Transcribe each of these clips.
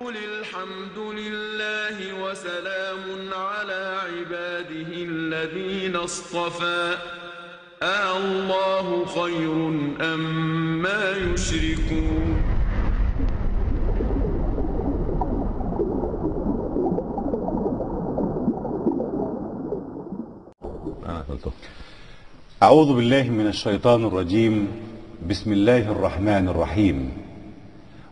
قل الحمد لله وسلام على عباده الذين اصطفى. آه الله خير أم ما يشركون. أعوذ بالله من الشيطان الرجيم. بسم الله الرحمن الرحيم.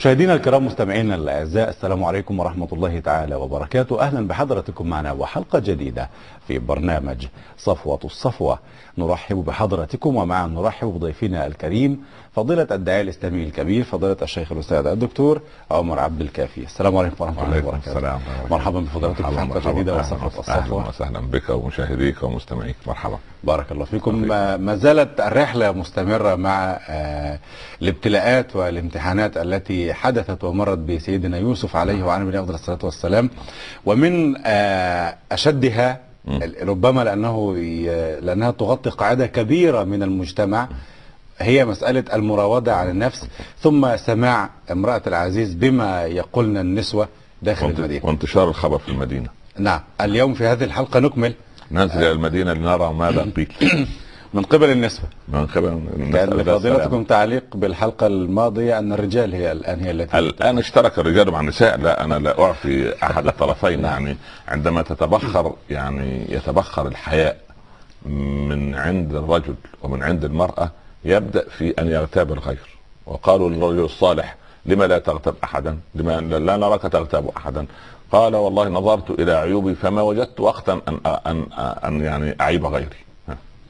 مشاهدينا الكرام مستمعينا الأعزاء السلام عليكم ورحمة الله تعالى وبركاته. أهلا بحضراتكم معنا وحلقة جديدة في برنامج صفوة الصفوة. نرحب بحضراتكم ومعا نرحب بضيفنا الكريم فضيلة الداعيه الإسلامي الكبير فضيلة الشيخ الأستاذ الدكتور عمر عبد الكافي. السلام عليكم ورحمة الله وعليكم وبركاته. السلام مرحبا بفضيلتكم في حلقه جديده وصفوة. الصفوة. أهلا وسهلا بك ومشاهديك ومستمعيك. مرحبا. بارك الله فيكم. ما زالت الرحلة مستمرة مع آه، الابتلاءات والامتحانات التي حدثت ومرت بسيدنا يوسف عليه وعلى نبينا أفضل الصلاة والسلام. ومن آه، أشدها ربما لأنه لأنها تغطي قاعدة كبيرة من المجتمع. هي مسألة المراودة عن النفس. ثم سماع امرأة العزيز بما يقولن النسوة داخل وانت- المدينة. وانتشار الخبر في المدينة. نعم. اليوم في هذه الحلقة نكمل. ننزل إلى المدينة لنرى ماذا قيل. من قبل النسبة. من قبل كان لفضيلتكم السلامة. تعليق بالحلقة الماضية أن الرجال هي الآن هي التي الان اشترك الرجال مع النساء. لا أنا لا اعفي أحد الطرفين. يعني عندما تتبخر يعني يتبخر الحياء من عند الرجل ومن عند المرأة يبدأ في أن يغتاب الغير. وقالوا للرجل الصالح لما لا تغتاب احدا؟ لما لا نراك تغتاب احدا. قال والله نظرت إلى عيوبي فما وجدت وقتا ان ان أن يعني أعيب غيري.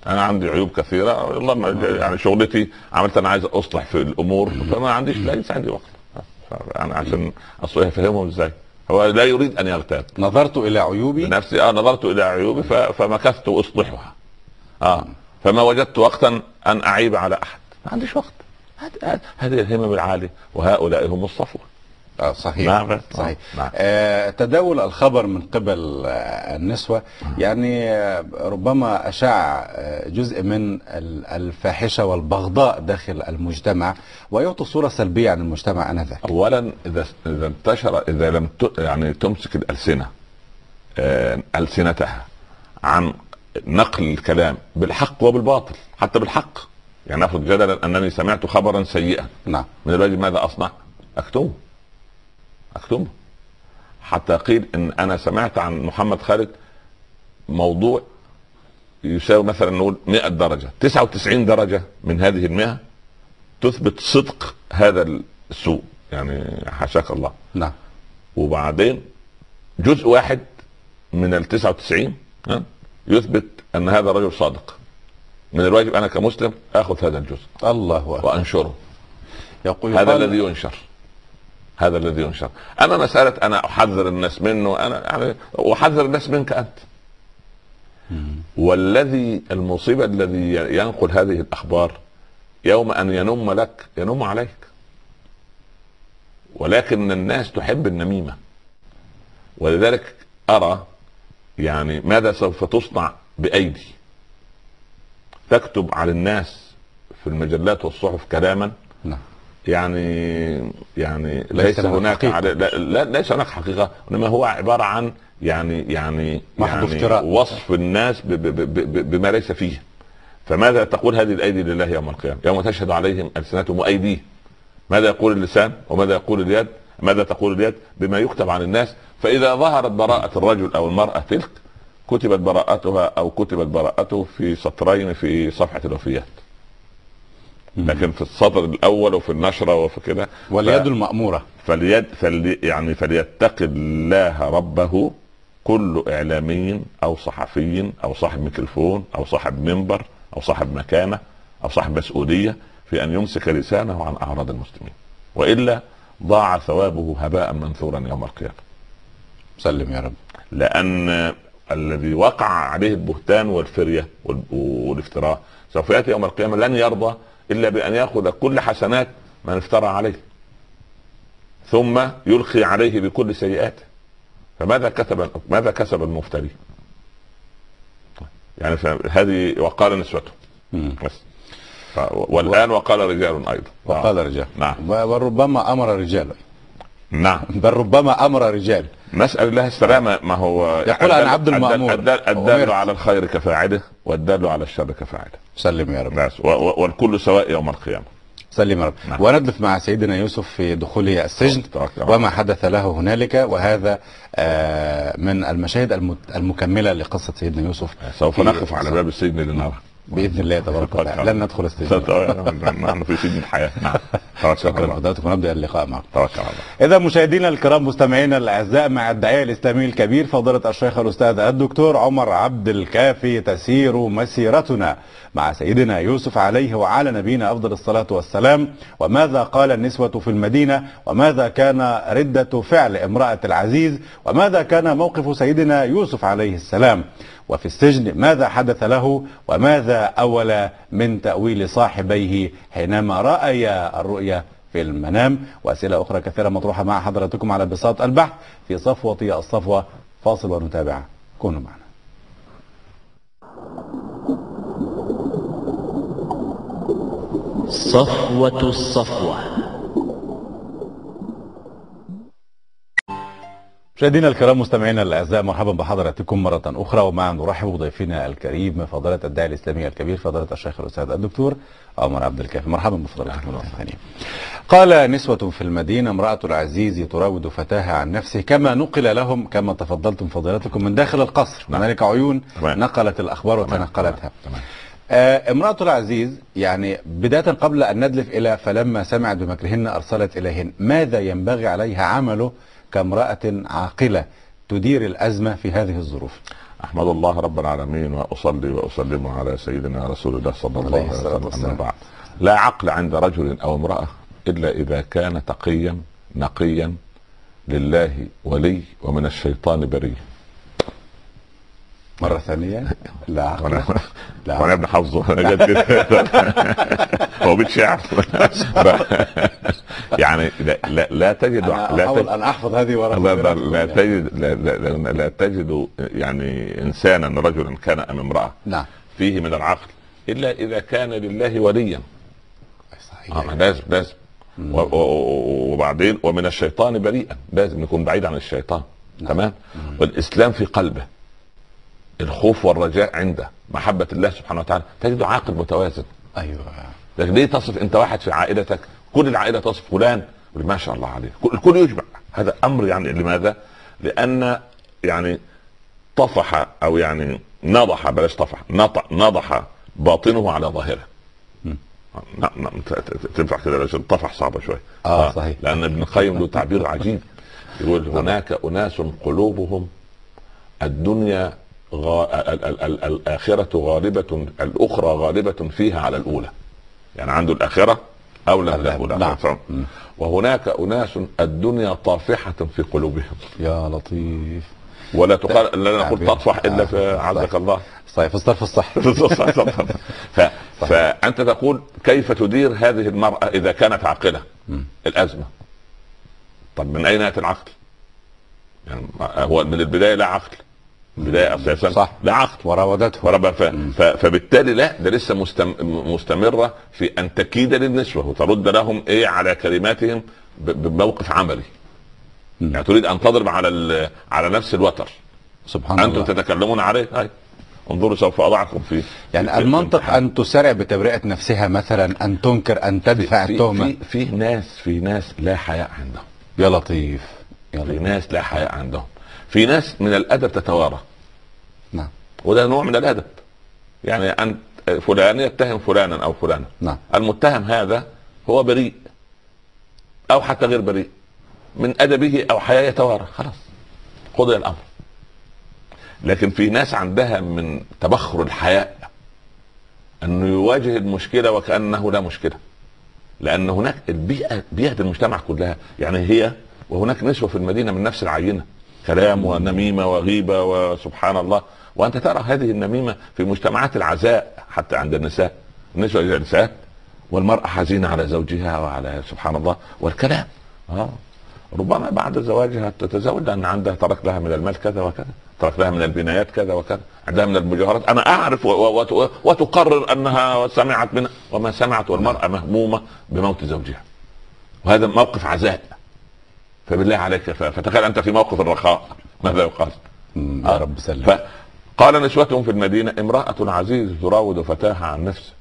أنا عندي عيوب كثيرة والله ما- يعني شغلتي عملت أنا عايز أصلح في الأمور فما عنديش ليس عندي وقت. أنا عشان اصل أفهمهم إزاي. هو لا يريد أن يغتاب نظرت إلى عيوبي؟ بنفسي آه نظرت إلى عيوبي فمكثت أصلحها. آه فما وجدت وقتا أن أعيب على أحد. ما عنديش وقت. هذه الهمم العالية وهؤلاء هم الصفوة. آه صحيح. نعم. صحيح. نعم. آه تداول الخبر من قبل آه النسوة. يعني آه ربما أشاع آه جزء من ال- الفاحشة والبغضاء داخل المجتمع ويعطي صورة سلبية عن المجتمع آنذاك. اولا إذا إذا انتشر إذا لم ت... يعني تمسك الألسنة آه، ألسنتها عن نقل الكلام بالحق وبالباطل حتى بالحق. يعني نأخذ جدلا أنني سمعت خبرا سيئا. نعم. من الواجب ماذا أصنع؟ اكتمه اكتمه حتى قيل إن أنا سمعت عن محمد خالد موضوع يساوي مثلا نقول 100 درجة 99 درجة من هذه ال 100 تثبت صدق هذا السوء يعني حاشاك الله. نعم. وبعدين جزء واحد من ال 99 ها، يثبت أن هذا الرجل صادق. من الواجب أنا كمسلم آخذ هذا الجزء الله أكبر. وأنشره. يقول هذا الذي ينشر. هذا الذي ينشر. أما مسألة أنا أحذر الناس منه أنا يعني أحذر الناس منك أنت. والذي المصيبة الذي ينقل هذه الأخبار يوم أن ينم لك ينم عليك. ولكن الناس تحب النميمة. ولذلك أرى يعني ماذا سوف تصنع بأيدي. تكتب على الناس في المجلات والصحف كلاما يعني يعني ليس هناك لا, لا ليس هناك حقيقة إنما هو عبارة عن يعني يعني محض يعني. وصف الناس ب ب ب ب بما ليس فيه. فماذا تقول هذه الأيدي لله يوم القيامة؟ يوم تشهد عليهم ألسنتهم وأيديهم. ماذا يقول اللسان وماذا يقول اليد؟ ماذا تقول اليد؟ بما يكتب عن الناس. فإذا ظهرت براءة الرجل أو المرأة تلك كتبت براءتها أو كتبت براءته في سطرين في صفحة الوفيات. لكن في السطر الأول وفي النشرة وفي كده واليد المأمورة. فليد فلي يعني فليتق الله ربه كل اعلامي أو صحفي أو صاحب ميكروفون أو صاحب منبر أو صاحب مكانة أو صاحب مسؤولية في أن يمسك لسانه عن أعراض المسلمين. وإلا ضاع ثوابه هباء منثورا يوم القيامة. سلم يا رب. لأن الذي وقع عليه البهتان والفرية وال- والافتراء سوف يأتي يوم القيامة لن يرضى إلا بأن يأخذ كل حسنات من افترى عليه ثم يلقي عليه بكل سيئاته فماذا كتب ماذا كسب المفتري؟ يعني هذه وقال نسوته. بس. والآن وقال رجال أيضا. وقال رجال. نعم. وربما أمر رجال. نعم. بل ربما أمر رجال. نسأل الله السلامة. ما هو يقول أنا عبد المأمور. الدال. على الخير كفاعله والدال على الشر كفاعله. سلم يا رب. و- والكل سواء يوم القيامة. سلم يا رب. نعم. وندلف مع سيدنا يوسف في دخوله السجن وما حدث له هنالك وهذا آه، من المشاهد المكملة لقصة سيدنا يوسف سوف نقف على باب السجن لنرى. بإذن الله تبارك وتعالى. لن ندخل السجن. نحن في سجن الحياة. نعم. شكرا لحضراتكم ونبدأ اللقاء معكم. توكل على الله. إذا مشاهدينا الكرام مستمعينا الأعزاء مع الداعية الإسلامي الكبير فضيلة الشيخ الأستاذ الدكتور عمر عبد الكافي تسير مسيرتنا مع سيدنا يوسف عليه وعلى نبينا أفضل الصلاة والسلام. وماذا قال النسوة في المدينة؟ وماذا كان ردة فعل امرأة العزيز؟ وماذا كان موقف سيدنا يوسف عليه السلام؟ وفي السجن ماذا حدث له وماذا أول من تأويل صاحبيه حينما رأيا الرؤيا في المنام؟ وأسئلة أخرى كثيرة مطروحة مع حضراتكم على بساط البحث في صفوة الصفوة. فاصل ونتابع. كونوا معنا. صفوة الصفوة. مشاهدينا الكرام مستمعينا الأعزاء مرحبا بحضراتكم مرة أخرى ومع نرحب بضيفنا الكريم فضيلة الداعي الإسلامي الكبير فضيلة الشيخ الأستاذ الدكتور عمر عبد الكافي مرحبا بفضيلتكم مرة ثانية. قال نسوة في المدينة امرأة العزيز تراود فتاها عن نفسه كما نقل لهم كما تفضلتم فضيلتكم من داخل القصر نعم. هنالك عيون. نقلت الأخبار تمام. وتنقلتها تمام آه، امرأة العزيز يعني بداية قبل أن ندلف إلى فلما سمعت بمكرهن أرسلت إليهن ماذا ينبغي عليها عمله كامرأة عاقلة تدير الأزمة في هذه الظروف. أحمد الله رب العالمين وأصلي وأسلم على سيدنا رسول الله صلى الله عليه وسلم. بعد لا عقل عند رجل أو امرأة إلا إذا كان تقيا نقيا لله ولي ومن الشيطان بريء. مرة ثانية؟ لا. وأنا لا. وأنا. ابن حافظه أنا جد هو بيت شعر. يعني لا لا, لا تجد أنا لا أحاول تجد أن أحفظ هذه ورقة لا, لا, لا تجد لا, لا, لا, تجد يعني إنسانا رجلا كان أم امرأة. نعم. فيه من العقل. إلا إذا كان لله وليا. صحيح. آه لازم لازم. وبعدين ومن الشيطان بريئا. لازم نكون بعيد عن الشيطان. تمام؟ والإسلام في قلبه. الخوف والرجاء عنده محبة الله سبحانه وتعالى تجده عاقل متوازن. أيوه. لكن ليه تصف أنت واحد في عائلتك؟ كل العائلة تصف فلان. ما شاء الله عليه كل- الكل يشبع هذا أمر يعني لماذا؟ لأن يعني طفح أو يعني نضح بلاش طفح نضح باطنه على ظاهره. تنفع كده عشان طفح صعبة شوية. آه، صحيح. لأن ابن القيم له تعبير عجيب. يقول هناك أناس قلوبهم الدنيا غا... ال... ال... ال... الآخرة غالبة الأخرى غالبة فيها على الأولى. يعني عنده الآخرة اولى الله، له نعم. الآخرة. وهناك أناس الدنيا طافحة في قلوبهم. يا لطيف. ولا تقال لا نقول. تطفح إلا في آه، عزك صحيح. الله. صحيح. في الصرف الصح. فأنت تقول كيف تدير هذه المرأة إذا كانت عاقلة؟ الأزمة. طب من أين يأتي العقل؟ يعني هو من البداية لا عقل. البدايه أساسا صح. لا. عقل وراودته وربع ف... ف... فبالتالي لا ده لسه مستم... مستمرة في أن تكيد للنسوة وترد لهم إيه على كلماتهم ب... بموقف عملي. يعني تريد أن تضرب على ال... على نفس الوتر. سبحان أنتم الله. تتكلمون عليه؟ هاي انظروا سوف أضعكم في يعني في- في المنطق الامتحان. أن تسارع بتبرئة نفسها مثلا أن تنكر أن تدفع في التهمة في في ناس في ناس لا حياء عندهم. يا لطيف يا في لطيف ناس لا حياء عندهم. في ناس من الأدب تتوارى. وده نوع من الأدب. يعني أن فلان يتهم فلانا أو فلانا نعم. المتهم هذا هو بريء. أو حتى غير بريء. من أدبه أو حياء يتوارى. خلاص. قضي الأمر. لكن في ناس عندها من تبخر الحياء أنه يواجه المشكلة وكأنه لا مشكلة. لأن هناك البيئة بيئة المجتمع كلها. يعني هي وهناك نسوة في المدينة من نفس العينة. كلام ونميمة وغيبة وسبحان الله. وأنت ترى هذه النميمة في مجتمعات العزاء حتى عند النساء. النسوه جالسات والمرأة حزينة على زوجها وعلى سبحان الله والكلام. آه. ربما بعد زواجها تتزوج لأن عندها ترك لها من المال كذا وكذا ترك لها من البنايات كذا وكذا عندها من المجوهرات. أنا أعرف وتقرر أنها سمعت من وما سمعت والمرأة مهمومة بموت زوجها. وهذا موقف عزاء. فبالله عليك فتخيل أنت في موقف الرخاء. ماذا يقال؟ يا رب سلم. فقال نسوة في المدينة امرأة عزيز تراود فتاها عن نفسه.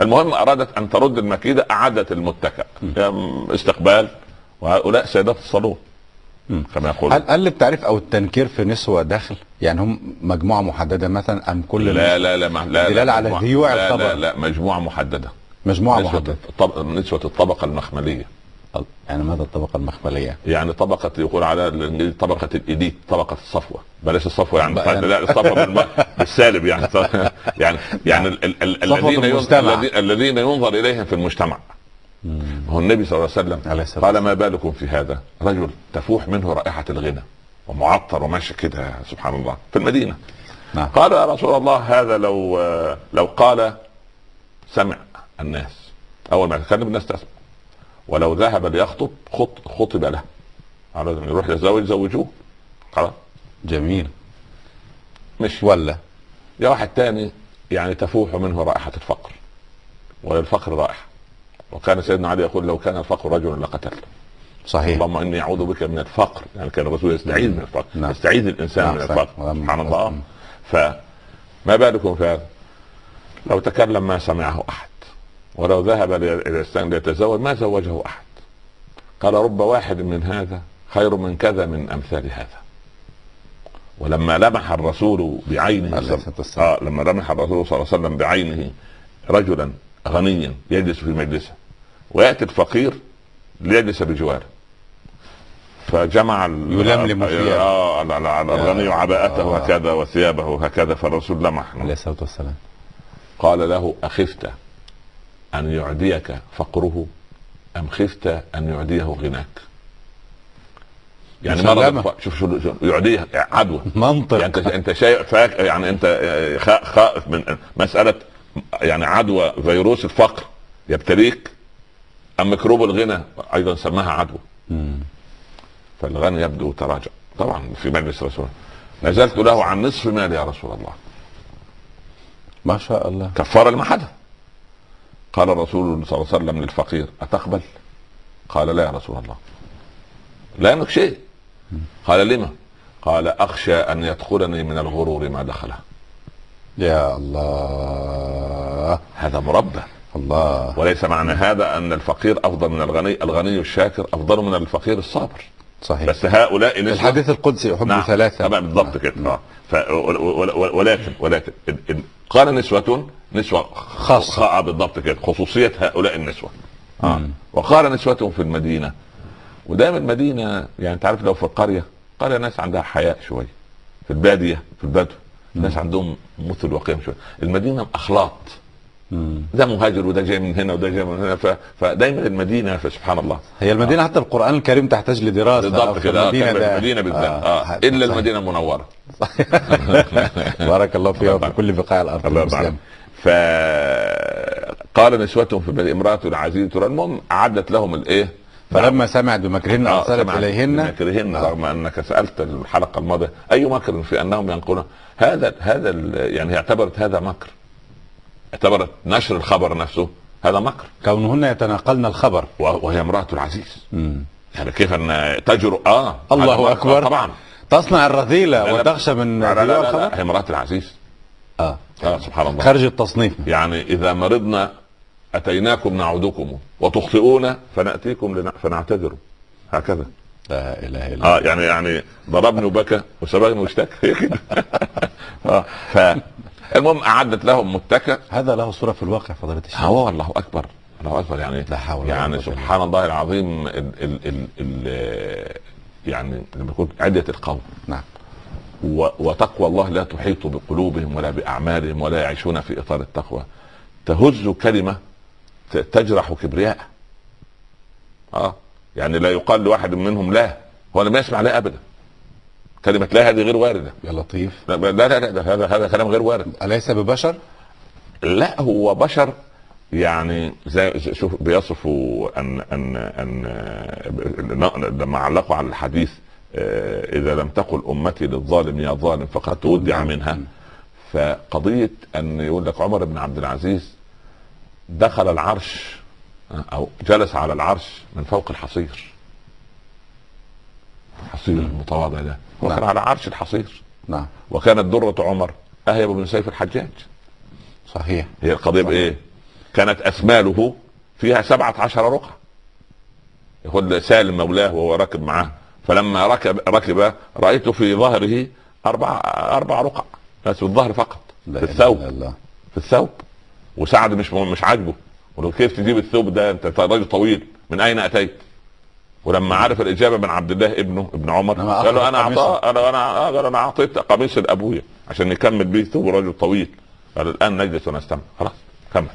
المهم أرادت أن ترد المكيدة أعادت المتكأ. استقبال. وهؤلاء سيدات الصالون. كما يقول هل التعريف أو التنكير في نسوة داخل؟ يعني هم مجموعة محددة مثلا أم كل لا لا لا لا دلالة لا على ذيوع لا. لا لا مجموعة محددة. مجموعة نسوة محددة. الطب... نسوة الطبقة المخملية. يعني ماذا الطبقة المخملية يعني طبقة يقول على الانجليزي طبقة الإيديت طبقة الصفوة. بلاش الصفوة يعني يعني- لا الصفوة بالم... بالسالب يعني. يعني يعني الذين. الذين- ينظر إليهم في المجتمع. هو النبي صلى الله عليه وسلم عليه قال ما بالكم في هذا؟ رجل تفوح منه رائحة الغنى ومعطر وماشي كده سبحان الله في المدينة. نعم. قال يا رسول الله هذا لو لو قال سمع الناس. أول ما يتكلم الناس تسمع. ولو ذهب ليخطب خط خطب له. على يروح يتزوج زوجوه. خلاص. جميل. مش ولا. يا واحد تاني يعني تفوح منه رائحة الفقر. وللفقر رائحة. وكان سيدنا علي يقول لو كان الفقر رجلا لقتلته صحيح. اللهم إني أعوذ بك من الفقر. يعني كان الرسول يستعيذ من الفقر. نعم. يستعيذ الإنسان نعم، من. الفقر. سبحان الله. فما بالكم في هذا؟ لو تكلم ما سمعه أحد. ولو ذهب إلى الإنسان ليتزوج ما زوجه أحد قال رب واحد من هذا خير من كذا من أمثال هذا ولما لمح الرسول بعينه. آه لما لمح الرسول صلى الله عليه وسلم بعينه رجلا غنيا يجلس في مجلسه ويأتي الفقير ليجلس بجواره فجمع ال- يلملم ثيابه. آه على- على- على الغني عباءته آه. هكذا وثيابه هكذا فالرسول لمح عليه الصلاة والسلام قال له أخفت أن يعديك فقره أم خفت أن يعديه غناك؟ يعني. مرض شوف شو يعديه عدوى. منطق. يعني أنت أنت شيء فاك يعني أنت خا- خائف من مسألة يعني عدوى فيروس الفقر يبتليك أم ميكروب الغنى أيضا سماها عدوى. فالغني يبدو تراجع. طبعا في مجلس رسول الله. نزلت له عن نصف مالي يا رسول الله. ما شاء الله. كفارة لما حدث قال الرسول صلى الله عليه وسلم للفقير أتقبل؟ قال لا يا رسول الله. لا يملك شيء قال لما؟ قال أخشى أن يدخلني من الغرور ما دخله. يا الله. هذا مربى. الله. وليس معنى هذا أن الفقير أفضل من الغني الغني الشاكر أفضل من الفقير الصابر. صحيح. بس هؤلاء نسبة الحديث القدسي احب نعم. ثلاثة. تمام بالضبط كده. آه ف... ول- ول- ول- ولكن ولكن ال- ال- قال نسوة نسوة خاصة. خ- بالضبط كده. خصوصية هؤلاء النسوة. آه. وقال نسوة في المدينة. ودائما المدينة يعني أنت عارف لو في القرية قرية ناس عندها حياء شوية في البادية في البدو الناس عندهم مثل وقيم شوية المدينة أخلاط. مم. ده مهاجر وده جاي من هنا وده جاي من هنا ف... فدايما المدينة فسبحان الله. هي المدينة حتى القرآن الكريم تحتاج لدراسة. بالضبط كده آه، كلمة ده- المدينة بالذات. آه، آه. إلا صحيح. المدينة المنورة. بارك الله فيها وفي كل بقاع الأرض الله يرضى المسلمة. فقال نسوة في بني امرأة العزيز ترى المهم أعدت لهم الإيه؟ فلما سمعت بمكرهن آه، أرسلت سمعت إليهن. بمكرهن رغم أنك سألت الحلقة الماضية. أي مكر في أنهم ينقلون؟ هذا هذا يعني اعتبرت هذا مكر. اعتبرت نشر الخبر نفسه هذا مكر. كونهن يتناقلن الخبر. وهي امرأة العزيز. مم. يعني كيف أن تجرؤ آه الله مكر. أكبر. طبعا. تصنع لا، وتخشى من لا لا لا, لا, هي امرأة العزيز. آه. آه سبحان الله. خارج التصنيف. يعني إذا مرضنا أتيناكم نعودكم وتخطئون فنأتيكم لنا فنعتذر. هكذا. لا إله إلا الله. آه يعني يعني ضربني وبكى وسبقني واشتكى. هي كده فالمهم أعدت لهم متكأ. هذا له صورة في الواقع فضيلة الشيخ. هو الله أكبر. الله أكبر. يعني لا حول يعني سبحان الله العظيم ال ال ال ال يعني لما يكون عدة القوم. نعم. وتقوى الله لا تحيط بقلوبهم ولا بأعمالهم ولا يعيشون في إطار التقوى. تهز كلمة تجرح كبرياء. آه يعني لا يقال لواحد منهم لا. هو لم يسمع لا أبدا. كلمة لا هذه غير واردة. يا لطيف. لا لا لا, لا هذا هذا كلام غير وارد. أليس ببشر؟ لا هو بشر يعني زي زي- شوف بيصفوا أن أن أن لما علقوا على الحديث آه، إذا لم تقل أمتي للظالم يا ظالم فقد تودع منها. فقضية أن يقول لك عمر بن عبد العزيز دخل العرش آه، أو جلس على العرش من فوق الحصير. الحصير المتواضع ده. هو نعم. كان على عرش الحصير. نعم. وكانت درة عمر أهيب من سيف الحجاج. صحيح. هي القضية بإيه؟ كانت أثماله فيها سبعة عشر رقعة. يقول سالم مولاه وهو راكب معاه. فلما ركب ركب رأيت في ظهره أربع أربع رقع. بس في الظهر فقط. لا في الثوب. الله. في الثوب. وسعد مش مش عاجبه. ولو كيف تجيب الثوب ده؟ أنت راجل طويل. من أين أتيت؟ ولما عرف الإجابة من عبد الله ابنه ابن عمر قال له أنا. اعطاه أنا أنا قال أنا أعطيت قميص لأبويا عشان يكمل به ثوب رجل طويل. قال الآن نجلس ونستمع. خلاص كمل.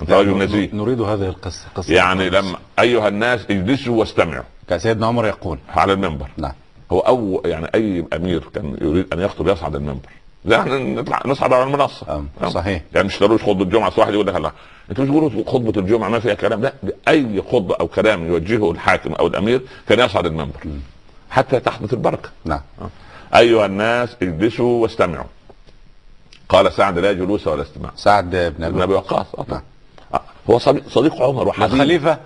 أنت رجل نزيه. نريد هذه القصة قصة يعني لما أيها الناس اجلسوا واستمعوا. كان سيدنا عمر يقول على المنبر. نعم. هو أو يعني أي أمير كان يريد أن يخطب يصعد المنبر. زي إحنا نطلع نصعد على المنصة. أم، أم. صحيح. يعني مش ضروري خطبه الجمعة واحد يقول لك لا. أنتوا مش تقولوا خطبة الجمعة ما فيها كلام؟ لا أي خطبة أو كلام يوجهه الحاكم أو الأمير كان يصعد المنبر. حتى تحدث البركة. نعم. أيها الناس اجلسوا واستمعوا. قال سعد لا جلوس ولا استماع. سعد بن أبي وقاص. آه. نعم. آه، هو صديق, عمر وحبيب. الخليفة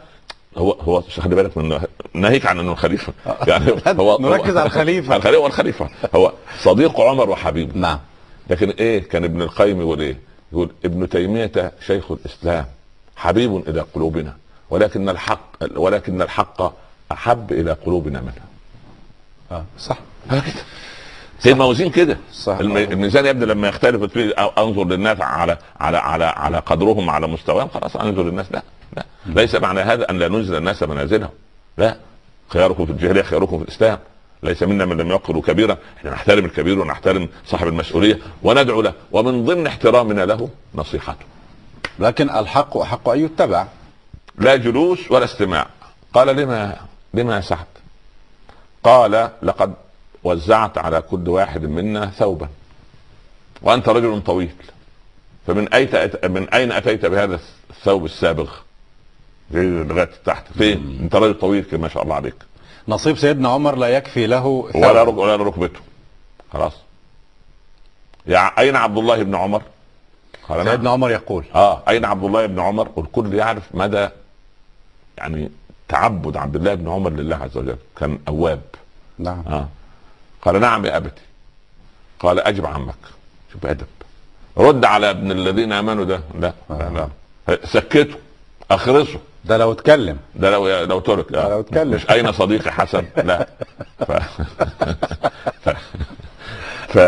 هو هو خلي بالك من ناهيك عن إنه الخليفة. يعني هو نركز على الخليفة. الخليفة هو الخليفه هو صديق عمر وحبيبه نعم. لكن إيه كان ابن القيم يقول إيه؟ يقول ابن تيمية شيخ الإسلام حبيب إلى قلوبنا ولكن الحق ولكن الحق أحب إلى قلوبنا منه آه. صح. هكذا هي الموازين كده. صح. الم- الميزان يبدو لما يختلف أنظر للناس على على على على قدرهم على مستواهم خلاص أنظر للناس. لا لا. ليس معنى هذا أن لا ننزل الناس منازلهم. لا. خياركم في الجاهليه خياركم في الإسلام. ليس منا من لم يوقروا كبيرا. إحنا نحترم الكبير ونحترم صاحب المسؤولية وندعو له ومن ضمن احترامنا له نصيحته. لكن الحق احق أن يتبع. لا جلوس ولا استماع. قال لما لما يا سعد؟ قال لقد وزعت على كل واحد منا ثوبا. وأنت رجل طويل. فمن اين أت... من أين أتيت بهذا الثوب السابغ؟ لغاية تحت. فين؟ أنت راجل طويل كده ما شاء الله عليك. نصيب سيدنا عمر لا يكفي له ثوب. ولا. ولا ركبته. خلاص. يا أين عبد الله بن عمر؟ نعم. سيدنا عمر يقول. آه أين عبد الله بن عمر؟ والكل يعرف مدى يعني تعبد عبد الله بن عمر لله عز وجل. كان أواب. نعم. آه. قال نعم يا أبتي. قال أجب عمك. شوف أدب. رد على ابن الذين آمنوا ده. لا لا, لا. سكته اخرسه ده لو اتكلم. ده لو لو ترك آه. لو اتكلم. مش أين صديقي حسن؟ لا. ف... ف...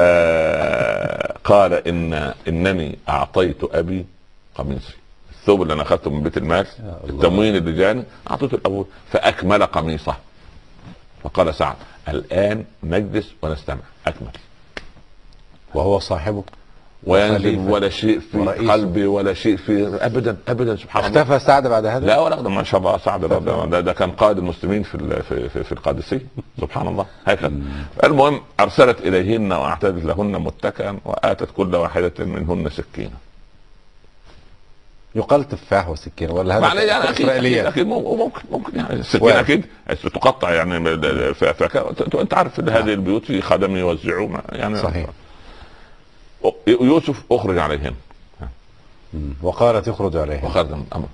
فقال ان إنني أعطيت أبي قميصي. الثوب اللي أنا أخذته من بيت المال. التموين اللي جاني أعطيته لأبوه فأكمل قميصه. فقال سعد الآن نجلس ونستمع. أكمل. وهو صاحبه. وينزل ولا شيء في ورئيس. قلبي ولا شيء في ابدا ابدا سبحان الله. اختفى سعد بعد هذا؟ لا ولا ما شاء الله سعد رضي الله عنه، ده, ده كان قائد المسلمين في في في, في القادسية. سبحان الله. هكذا المهم أرسلت إليهن واعتدت لهن متكئا وآتت كل واحدة منهن سكينة. يقال تفاح وسكين ولا هذا يعني أكيد أكيد, اسرائيليات أكيد ممكن ممكن, يعني. السكينة. أكيد. تقطع يعني أنت عارف هذه البيوت في خدم يوزعوا يعني. صحيح. يوسف أخرج عليهن. وقالت يخرج عليه وخرج من الامر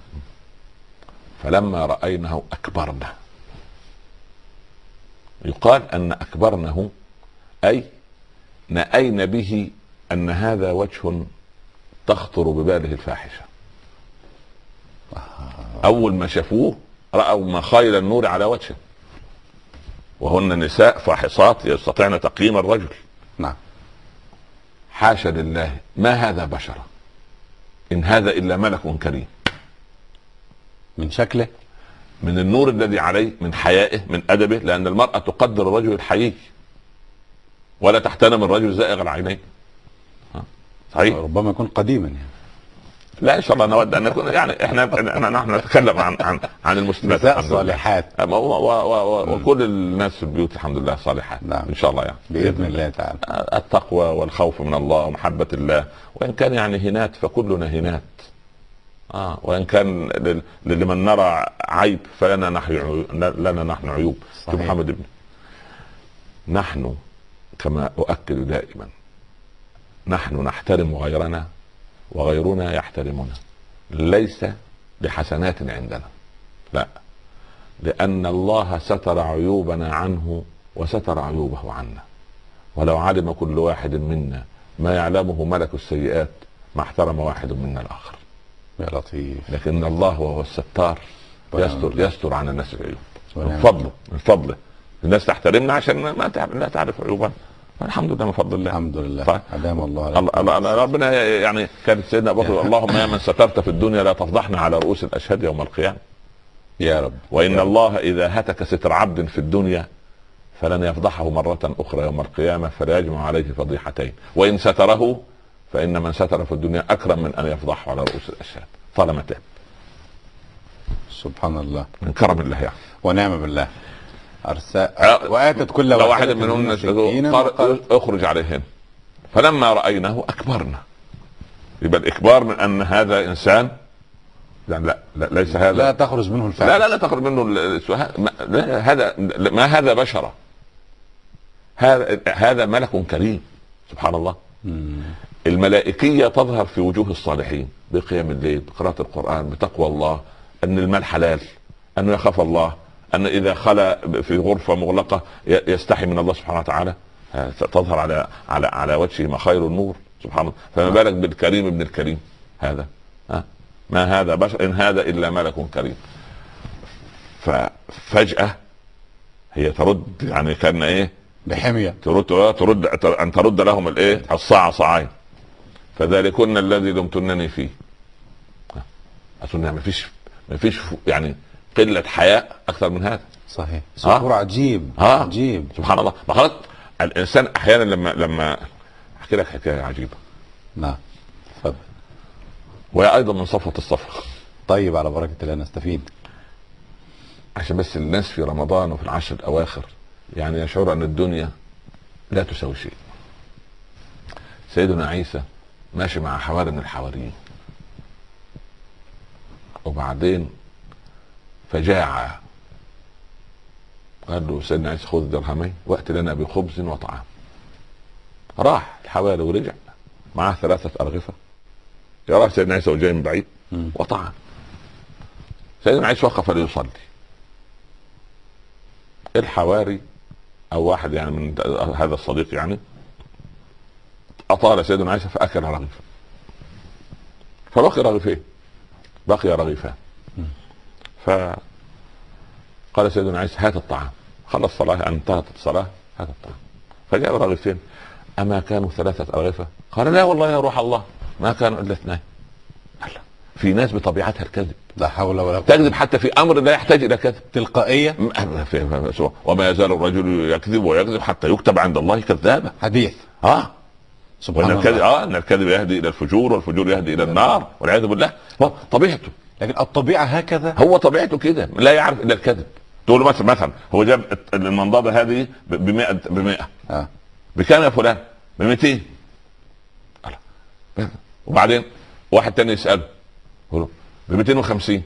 فلما رأينه أكبرنه. يقال أن أكبرنه أي نأين به أن هذا وجه تخطر بباله الفاحشة. أول ما شافوه رأوا مخايل النور على وجهه. وهن نساء فاحصات يستطيعن تقييم الرجل. نعم. حاشا لله. ما هذا بشرا إن هذا إلا ملك كريم. من شكله من النور الذي عليه من حيائه من أدبه لأن المرأة تقدر الرجل الحقيقي ولا تحترم الرجل زائغ العينين؟ صحيح؟ ربما يكون قديما يعني. لا إن شاء الله نود أن نكون يعني إحنا نحن نتكلم عن عن عن المسلمات نساء. صالحات و وكل الناس في البيوت الحمد لله صالحات. نعم. إن شاء الله يعني. بإذن الله تعالى. التقوى والخوف من الله ومحبة الله. وإن كان يعني هنات فكلنا هنات آه وإن كان لمن نرى عيب فلنا نحن لنا نحن عيوب. صحيح. محمد ابن. نحن كما أؤكد دائما نحن نحترم غيرنا وغيرنا يحترمنا. ليس لحسنات عندنا. لا. لأن الله ستر عيوبنا عنه وستر عيوبه عنا. ولو علم كل واحد منا ما يعلمه ملك السيئات ما احترم واحد منا الآخر. يا لطيف. لكن الله وهو الستار يستر. يستر عن الناس العيوب. من فضله من فضله. الناس تحترمنا عشان ما لا تعرف عيوبنا. الحمد لله من فضل الله. الحمد لله. طيب. أدام الله. الله ربنا يعني كان سيدنا أبو بكر اللهم يا من سترت في الدنيا لا تفضحنا على رؤوس الأشهاد يوم القيامة. يا رب. وإن يا رب. الله إذا هتك ستر عبد في الدنيا فلن يفضحه مرة أخرى يوم القيامة فلا يجمع عليه فضيحتين. وإن ستره فإن من ستر في الدنيا أكرم من أن يفضحه على رؤوس الأشهاد. طالما تاب. سبحان الله. من كرم الله يعني ونعم بالله. أرسل أه، وآتت كل واحدة منهن اخرج عليهن فلما رأيناه أكبرنا. يبقى الإكبار من أن هذا إنسان يعني لا, لا ليس هذا. لا تخرج منه الفعل لا لا لا تخرج منه ما لا هذا ما هذا بشرا؟ هذا هذا ملك كريم سبحان الله. الملائكية تظهر في وجوه الصالحين بقيام الليل بقراءة القرآن بتقوى الله أن المال حلال أنه يخاف الله. أن إذا خلى في غرفة مغلقة يستحي من الله سبحانه وتعالى. ها، تظهر على على على وجهه مخاير النور سبحان الله. فما بالك بالكريم ابن الكريم؟ هذا. ها؟ ما هذا؟ بشر إن هذا إلا ملك كريم. ففجأة هي ترد يعني كأن إيه؟ بحمية. ترد ترد أن ترد لهم الإيه؟ الصاع صاعين. فذلكن الذي لمتنني فيه. اظن ما فيش ما فيش يعني قلة حياء أكثر من هذا. صحيح. سطور عجيب آه. عجيب. سبحان الله. ما خلاص الإنسان أحيانا لما لما أحكي لك حكاية عجيبة. نعم. تفضل. وهي أيضا من صفوة الصفوه طيب على بركة الله نستفيد. عشان بس الناس في رمضان وفي العشر الأواخر يعني يشعر أن الدنيا لا تساوي شيء. سيدنا عيسى ماشي مع حواري من الحواريين. وبعدين فجاع. قال له سيدنا عيسى خذ درهمين وأت لنا بخبز وطعام. راح الحواري ورجع. معاه ثلاثة أرغفة. يراه سيدنا عيسى وجاي من بعيد. وطعام. سيدنا عيسى وقف ليصلي. الحواري؟ أو واحد يعني من هذا الصديق يعني. أطال سيدنا عيسى فأكل رغيفا فبقي رغيفين. بقي رغيفان. ف قال سيدنا عيسى هات الطعام. خلص صلاة انتهت الصلاة هات الطعام. فجاء رغيفين أما كانوا ثلاثة أرغفة؟ قال لا والله يا روح الله ما كانوا إلا اثنين. في ناس بطبيعتها الكذب. لا حول ولا قوة. تكذب حتى في أمر لا يحتاج إلى كذب. في- في- وما يزال الرجل يكذب ويكذب حتى يكتب عند الله كذابا حديث. آه. سبحان الكذب الله. آه إن الكذب يهدي إلى الفجور والفجور يهدي إلى النار والعياذ بالله. طبيعته. لكن الطبيعة هكذا هو طبيعته كده لا يعرف إلا الكذب تقول له مثلا مثلا هو جاب المنضدة هذه ب 100 ب 100 آه. بكام يا فلان؟ ب 200 قال له. وبعدين واحد تاني يسأله يقول له ب 250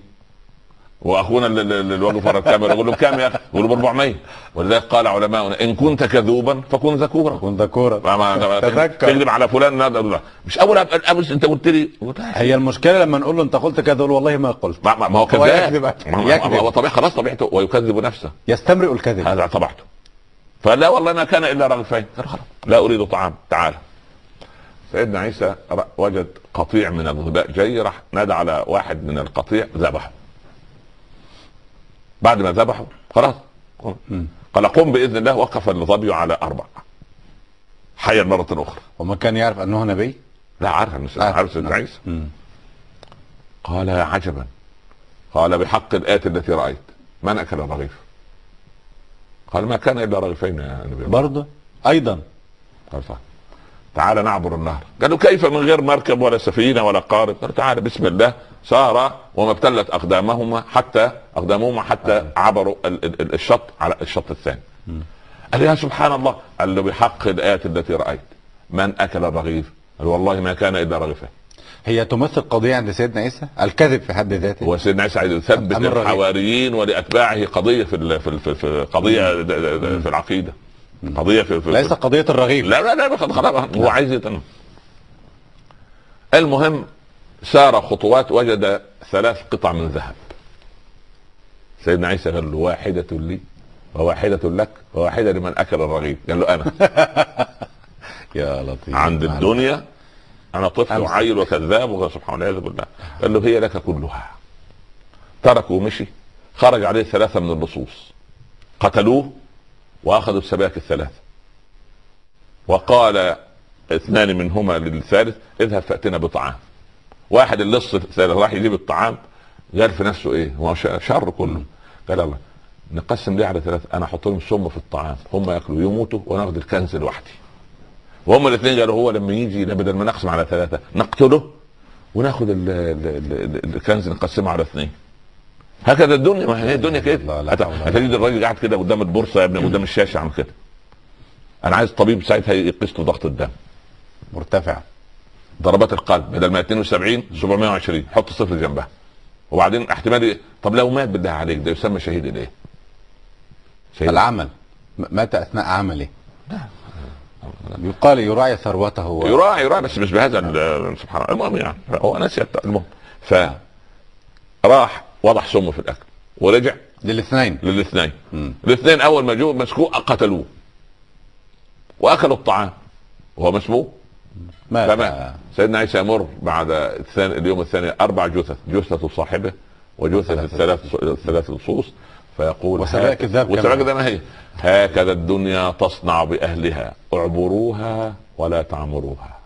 وأخونا اللي- واقف ورا الكاميرا يقول له بكام يا أخي؟ يقول له ب 400 ولذلك قال علماؤنا إن كنت كذوبا فكن ذكورا. كن ذكورا. تذكر. تكذب على فلان لا لا لا. مش أول أب- أبس أنت قلت لي. هي المشكلة لما نقول له أنت قلت كذا يقول والله ما قلت. ما, ما هو كذاب. هو طبيعي خلاص طبيعته. ويكذب نفسه. يستمرئ الكذب. هذا طبيعته فلا والله ما كان إلا رغيفين لا أريد طعام. تعال. سيدنا عيسى وجد قطيع من الظباء جاي راح نادى على واحد من القطيع ذبحه. بعد ما ذبحه خلاص. قال قم بإذن الله وقف الظبي على أربع. حيا مرة أخرى. وما كان يعرف أنه نبي؟ لا عارف ان عارف سيدنا عيسى. قال يا عجبا. قال بحق الآت التي رأيت. من أكل الرغيف؟ قال ما كان إلا رغيفين يا نبي برضه؟ أيضا. قال صح. تعال نعبر النهر. قالوا كيف من غير مركب ولا سفينة ولا قارب؟ قال تعال بسم الله. سار وما ابتلت أقدامهما حتى أقدامهما حتى عبروا ال- ال- ال- الشط على الشط الثاني. قال يا سبحان الله قال له بحق الآت التي رأيت. من أكل الرغيف؟ قال والله ما كان إلا رغيفين. هي تمثل قضية عند سيدنا عيسى؟ الكذب في حد ذاته. هو سيدنا عيسى عايز يثبت. الحواريين ولأتباعه قضية في ال- في ال- في, د- في العقيدة. قضية في, في ليس قضية الرغيب لا لا لا خلاص خلاص. هو عايز يتنم المهم سار خطوات وجد ثلاث قطع من ذهب. سيدنا عيسى قال له واحدة لي وواحدة لك وواحدة لمن أكل الرغيف. قال له أنا. يا لطيف. عند الدنيا أنا طفل. وعيل وكذاب وسبحان الله والعياذ بالله قال له هي لك كلها. تركه ومشي. خرج عليه ثلاثة من اللصوص قتلوه وأخذوا السباك الثلاثة. وقال اثنان منهما للثالث اذهب فأتنا بطعام. واحد اللص راح يجيب الطعام قال في نفسه إيه؟ هو شر كله. قال الله نقسم ليه على ثلاثة أنا أحط لهم سم في الطعام هم يأكلوا يموتوا وأنا اخذ الكنز لوحدي. وهم الاثنين قالوا هو لما يجي لا بدل ما نقسم على ثلاثة نقتله وناخذ ال- ال- ال- الكنز نقسمه على اثنين. هكذا الدنيا ما هي الدنيا لا، كده لا ولا هتجد الراجل قاعد كده قدام البورصة يا ابني قدام الشاشة عامل كده. أنا عايز طبيب ساعتها يقيس له ضغط الدم. مرتفع. ضربات القلب بدل ما 72 720 حط صفر جنبها. وبعدين احتمال؟ طب لو مات بالله عليك ده يسمى شهيد الايه؟ شهيد. العمل. مات أثناء عمله. يقال يراعي ثروته و... يراعي يراعي بس مش بهذا سبحان الله. المهم يعني هو نسي المهم. فراح وضع سم في الأكل ورجع. للاثنين. للاثنين. الاثنين أول ما جو مسكوه قتلوه. وأكلوا الطعام. وهو مسموم مات. فمات. سيدنا عيسى يمر بعد الثاني اليوم الثاني أربع جثث جثه صاحبه وجثث الثلاث الثلاث لصوص فيقول وسبائك هك- الذهب. الذهب ما هي؟ هكذا الدنيا تصنع بأهلها اعبروها ولا تعمروها.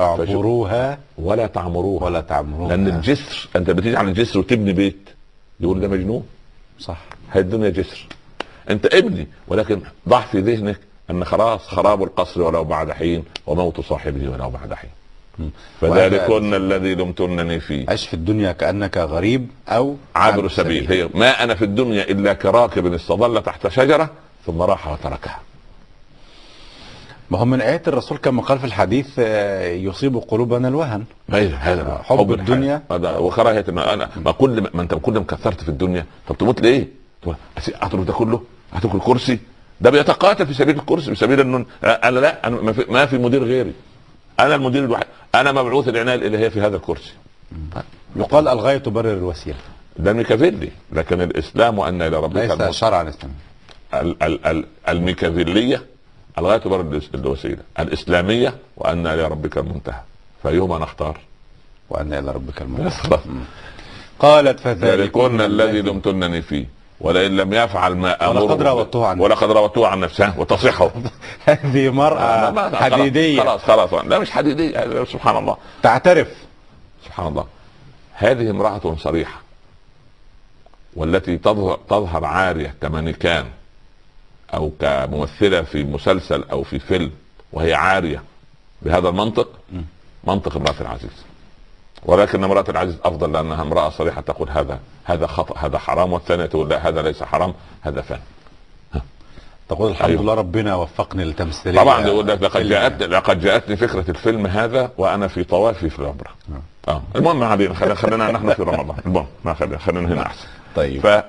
اعبروها ولا تعمروها. ولا تعمروها. لأن الجسر أنت بتيجي على الجسر وتبني بيت يقول ده مجنون. صح. هاي الدنيا جسر. أنت ابني ولكن ضع في ذهنك أن خلاص خراب القصر ولو بعد حين وموت صاحبه ولو بعد حين. فذلكن الذي لمتنني فيه. عش في الدنيا كأنك غريب أو عابر سبيل. هي ما أنا في الدنيا إلا كراكب استظل تحت شجرة ثم راح وتركها. ما هو من آيات الرسول كما قال في الحديث آه، يصيب قلوبنا الوهن. هذا حب الحياة. الدنيا. هذا وكراهيه ما أنا ما كل ما, انت كل ما كثرت في الدنيا طب تموت ليه؟ أترك ده كله؟ أترك الكرسي؟ ده بيتقاتل في سبيل الكرسي في سبيل إنه أنا لا أنا ما في, ما في مدير غيري. أنا المدير الوحيد أنا مبعوث العناية الإلهية في هذا الكرسي. يقال الغاية تبرر الوسيلة. ده ميكافيلي لكن الإسلام وأن إلى ربك ليس. شرعا اسلامي ال- ال- ال- الميكافيلية الغايه تبرر الوسيلة. الإسلامية وأن إلى ربك المنتهى. فايهما نختار؟ وأن إلى ربك المنتهى. قالت ذلكن الذي لمتنني فيه. ولئن لم يفعل ما أمره ولقد راودته عن ولقد راودته عن نفسه وتصحه. هذه مرأة حديدية. خلاص خلاص. لا مش حديدية. سبحان الله. تعترف. سبحان الله. هذه امرأة صريحة والتي تظهر تظهر عارية كمانيكان أو كممثلة في مسلسل أو في فيلم وهي عارية بهذا المنطق منطق امرأة العزيز. ولكن امرأة العزيز أفضل لأنها امرأة صريحة تقول هذا هذا خطأ هذا حرام والثانية تقول لا هذا ليس حرام هذا فن. تقول الحمد أيوة. لله ربنا وفقني للتمثيلية طبعا يقول لك لقد. جاءتني لقد جاءتني فكرة الفيلم هذا وأنا في طوافي في العمرة. آه. المهم ما علينا خلينا خلينا نحن في رمضان. المهم ما خلينا خلينا هنا أحسن. طيب. ف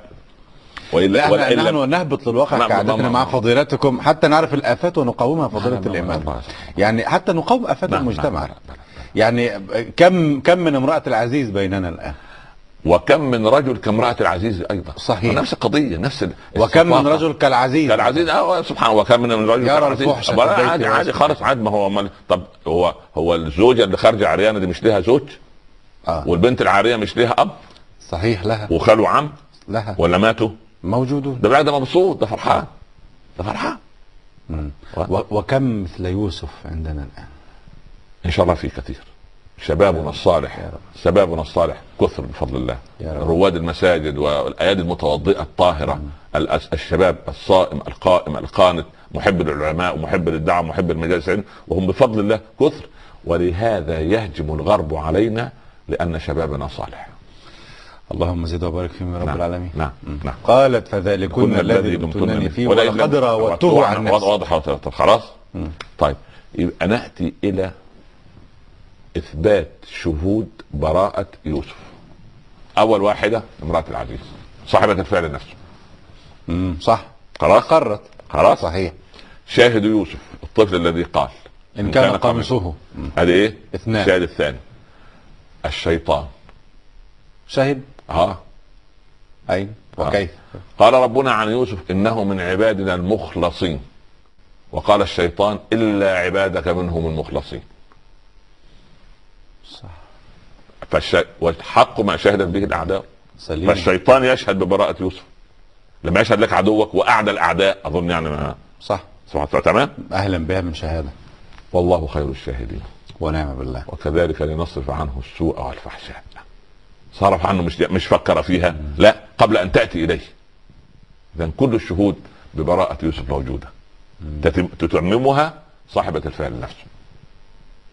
وإلا إحنا لم- نحن نهبط للواقع كعادتنا مع فضيلتكم حتى نعرف الآفات ونقاومها لا، الإمام. لا، لا. يعني حتى نقاوم نعم، المجتمع. نعم، نعم، يعني كم كم من امرأة العزيز بيننا الآن؟ وكم من رجل كامرأة العزيز أيضا. صحيح. نفس القضية نفس وكم من. رجل كالعزيز؟ كالعزيز آه سبحان الله. وكم من رجل يرى الفحش عادي عادي. خالص عادي ما هو مال- طب هو هو الزوجة اللي خارجة عريانة دي مش ليها زوج؟ آه. والبنت العاريه مش ليها أب؟ صحيح لها. وخال وعم لها. ولا ماتوا؟ موجودون. ده بقى ده مبسوط ده فرحان. ده فرحان. و- وكم مثل يوسف عندنا الآن؟ إن شاء الله في كثير. شبابنا الصالح. شبابنا الصالح كثر بفضل الله. رواد المساجد والأيادي المتوضئة الطاهرة الشباب الصائم القائم القانت محب للعلماء ومحب للدعوه ومحب المجالس العلم وهم بفضل الله كثر. ولهذا يهجم الغرب علينا لأن شبابنا صالح. اللهم زد وبارك فيهم يا رب نعم. العالمين. نعم. نعم. قالت فذلكن الذي لمتنني فيه ولقد راودته عن نفسه واضح طب خلاص. طيب. يبقى نأتي إلى إثبات شهود براءة يوسف. أول واحدة امرأة العزيز. صاحبة الفعل نفسه. امم صح؟ خلاص؟ قرت خلاص؟ صحيح. شاهد يوسف الطفل الذي قال. إن كان قميصه مم. هذه إيه؟ إثنان. الشاهد الثاني. الشيطان. شهد ها. أين؟ وكيف؟ قال ربنا عن يوسف إنه من عبادنا المخلصين. وقال الشيطان إلا عبادك منهم المخلصين صح فالش... والحق ما شهدت به الأعداء. سليم. فالشيطان يشهد ببراءة يوسف. لما يشهد لك عدوك وأعدى الأعداء أظن يعني ما صح. سبحانه وتعالى تمام؟ أهلا بها من شهادة. والله خير الشاهدين. ونعم بالله. وكذلك لنصرف عنه السوء والفحشاء. صرف عنه مش مش فكر فيها. لا قبل أن تأتي إليه. اذا كل الشهود ببراءة يوسف موجودة. تتم تتممها صاحبة الفعل نفسه.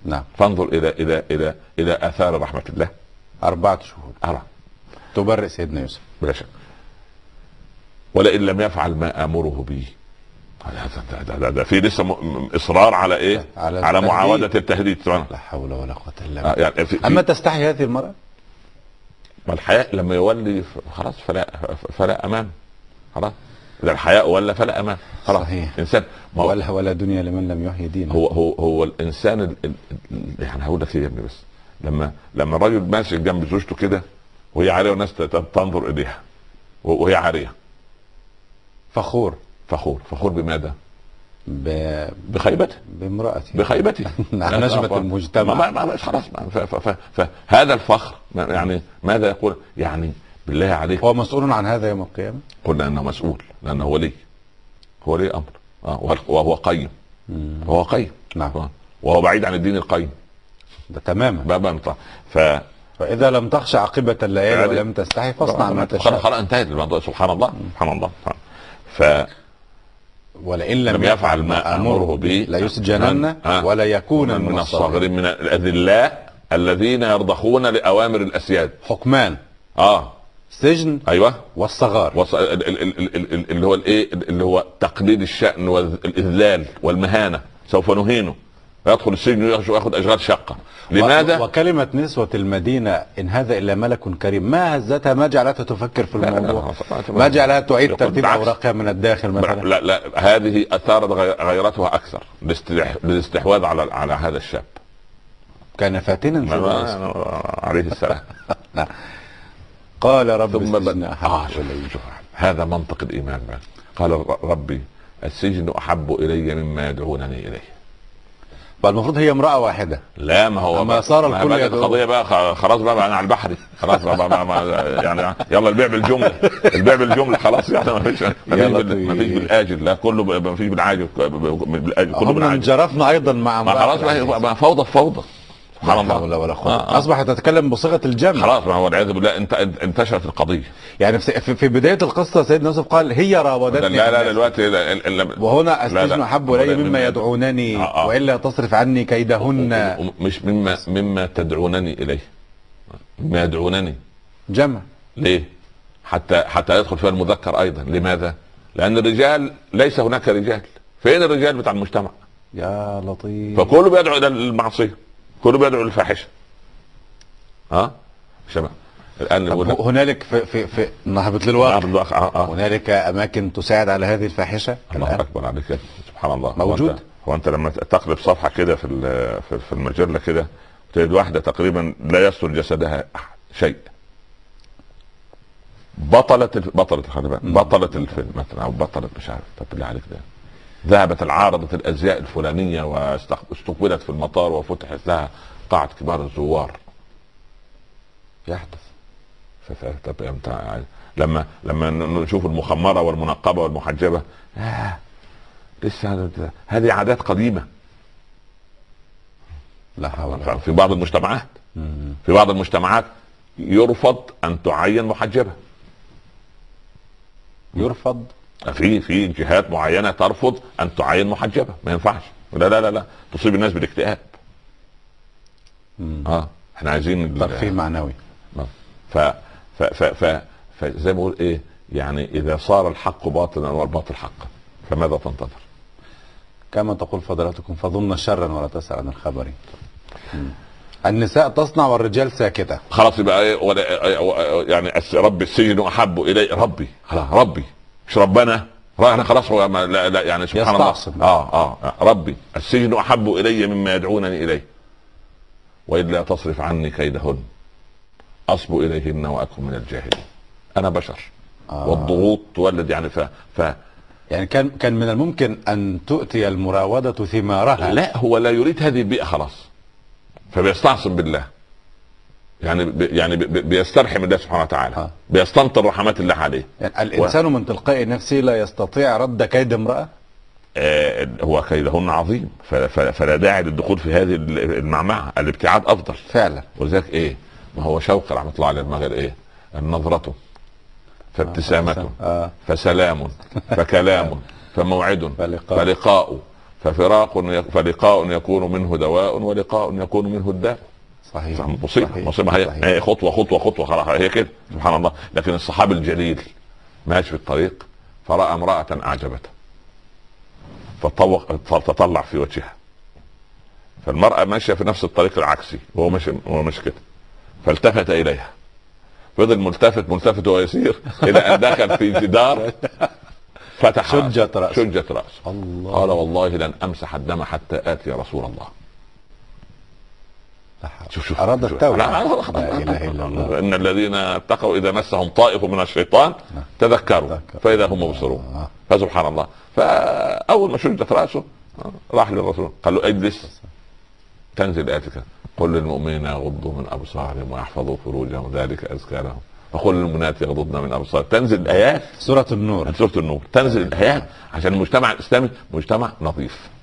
نعم. فانظر إلى إلى إلى إلى آثار رحمة الله. أربعة شهود. ارى تبرئ سيدنا يوسف بلا شك. ولئن لم يفعل ما آمره به هذا ده, ده, ده, ده في لسه م- إصرار على إيه؟ على على. معاودة التهديد. طبعا. لا حول ولا قوة إلا آه، بالله. يعني في أما تستحي هذه المرأة؟ ما الحياء لما يولي خلاص فلا فلا أمان خلاص. إذا الحياء ولا فلا أمان. خلاص. صحيح. إنسان ما هو ولا ولا دنيا لمن لم يحيي دينه. هو هو, هو الإنسان ال- ال- ال- يعني هقول لك إيه يا ابني بس لما لما الراجل ماسك جنب زوجته كده وهي عاريه والناس تنظر إليها و- وهي عارية. فخور. فخور. فخور بماذا؟ ب... بخيبته بامرأته بخيبته على نجمة المجتمع. ما ما خلاص. ما ف- ف- ف- فهذا الفخر يعني ماذا يقول؟ يعني بالله عليك. هو مسؤول عن هذا يوم القيامة؟ قلنا انه مسؤول لأنه ولي. هو ولي أمر. آه، وهو- قيم. وهو قيم. نعم. آه، وهو بعيد عن الدين القيم. ده تماما. نطلع. ف فإذا لم تخشى عاقبة الليالي يعني- ولم تستحي فاصنع ما تشاء. خلاص انتهت الموضوع. سبحان الله سبحان الله فلم ولئن لم يفعل ما أمره به ليسجنن آه. ولا يكون من, الصاغرين. من الاذلاء الذين يرضخون لأوامر الأسياد. حكمان. آه. سجن أيوه. والصغار. وص... ال- ال- ال- ال- ال- اللي هو الإيه؟ اللي هو تقليد الشأن والإذلال والمهانة. سوف نهينه. يدخل السجن وياخذ أشغال شقه لماذا؟ و- وكلمة نسوة المدينة إن هذا إلا ملك كريم. ما هزتها ما جعلتها تفكر في الموضوع؟ ما جعلها تعيد ترتيب بالعكس. أوراقها من الداخل مثلا؟ لا لا هذه أثارت غي- غيرتها أكثر الاستح- الاستحواذ على على هذا الشاب. كان فاتنا. عليه السلام. قال رب ثم السجن. أحب إلي. هذا منطق الإيمان بقى. قال ربي السجن أحب إلي مما يدعونني إليه. فالمفروض هي امرأة واحدة. لا ما هو بقى- صار ما الكل يدعو. القضية بقى خلاص بقى, بقى أنا على البحري خلاص بقى, بقى, بقى, يعني يلا البيع بالجملة. البيع بالجملة خلاص يعني ما فيش ما فيش ما طيب. فيش بالآجل. لا كله ما فيش بالعاجل ب- ب- بالآجل كله بالعاجل. انجرفنا أيضا مع ما خلاص بقى فوضى فوضى. سبحان لا ولا قوة آه، آه. أصبحت تتكلم بصيغة الجمع خلاص ما هو والعياذ بالله انت انتشرت القضية يعني في- بداية القصة سيدنا يوسف قال هي راودتني لا لا. دلوقتي وهنا لا. أحب إلي مما- يدعونني آه، آه. وإلا تصرف عني كيدهن مش مما مما تدعونني إليه مما يدعونني جمع ليه؟ حتى حتى يدخل فيها المذكر أيضا لماذا؟ لأن الرجال ليس هناك رجال فين الرجال بتاع المجتمع؟ يا لطيف فكله بيدعو إلى المعصية كله بيدعو للفاحشة ها؟ شباب الآن هنالك في في في نهبط للواقع آه، آه، آه. هنالك أماكن تساعد على هذه الفاحشة الله؟ أكبر عليك. سبحان الله موجود. هو أنت لما تقلب صفحة كده في في- المجلة كده تجد واحدة تقريبا لا يستر جسدها شيء بطلة الف... بطلة خلي بالك بطلة الفيلم مثلا أو بطلة مش عارف طب بالله عليك ده ذهبت العارضة الأزياء الفلانية واستقبلت في المطار وفتحت لها قاعة كبار الزوار. يحدث. انت لما لما نشوف المخمرة والمنقبة والمحجبة آه لسه هذه عادات قديمة. لا حول. في بعض المجتمعات. في بعض المجتمعات يرفض أن تعين محجبة. يرفض في في جهات معينة ترفض أن تعين محجبة. ما ينفعش. لا لا لا لا. تصيب الناس بالاكتئاب. آه. إحنا عايزين ترفيه معنوي. ف ف ف ف فزي ما بقول إيه يعني إذا صار الحق باطلا والباطل حقا فماذا تنتظر؟ كما تقول فضلاتكم فظن شرا ولا تسأل عن الخبر. النساء تصنع والرجال ساكتة. خلاص يبقى إيه ولا يعني ربي السجن أحب الي ربي خلاص ربي. مش ربنا. أنا خلاص هو لا, لا يعني سبحان الله. يستعصم. آه آه. ربي السجن أحب إلي مما يدعونني إليه. والا تصرف عني كيدهن. أصب إليهن وأكن من الجاهلين. أنا بشر. آه. والضغوط تولد يعني ف, ف يعني كان كان من الممكن أن تؤتي المراودة ثمارها. لا هو لا يريد هذه البيئة خلاص. فبيستعصم بالله. يعني ب يعني بيسترحم الله سبحانه وتعالى. آه. بيستنطر رحمات الله عليه. يعني الإنسان من تلقاء نفسه لا يستطيع رد كيد امرأة؟ آه، هو كيدهن عظيم. فلا داعي للدخول في هذه المعمعة. الابتعاد أفضل. فعلا. ولذلك إيه؟ ما هو شوقي رحمة الله عليه قال إيه؟ النظرة. فابتسامة. آه. فسلام. فكلام. فموعد. فلقاء. فلقاء. ففراق فلقاء يكون منه دواء ولقاء يكون منه الداء. صحيح. مصيبه صحيح. مصيبة. هي, صحيح. خطوه خطوه خطوة خلاص. هي كده. سبحان الله. لكن الصحابي الجليل ماشي في الطريق فرأى امرأة أعجبته. فطوق تطلع في وجهها. فالمرأة ماشية في نفس الطريق العكسي. وهو ماشي وهو ماشي كده. فالتفت إليها. فضل ملتفت ملتفت ويسير إلى أن دخل في جدار فتح شجت رأسه. شجت رأسه. الله. قال والله لن أمسح الدم حتى آتي رسول الله. شوف شوف أراد. التوبة. لا، لا، لا، لا إله إلا الله. إن الذين اتقوا إذا مسهم طائف من الشيطان تذكروا تذكر. فإذا هم مبصرون. آه. فسبحان الله. فأول ما شجت رأسه راح للرسول. قال له اجلس. تنزل اتك قل للمؤمنين يغضوا من أبصارهم ويحفظوا فروجهم ذلك أزكى لهم. وقل للمؤمنات يغضضن من أبصارهم. تنزل الآيات. سورة النور. سورة النور. تنزل الآيات. عشان المجتمع الإسلامي مجتمع نظيف.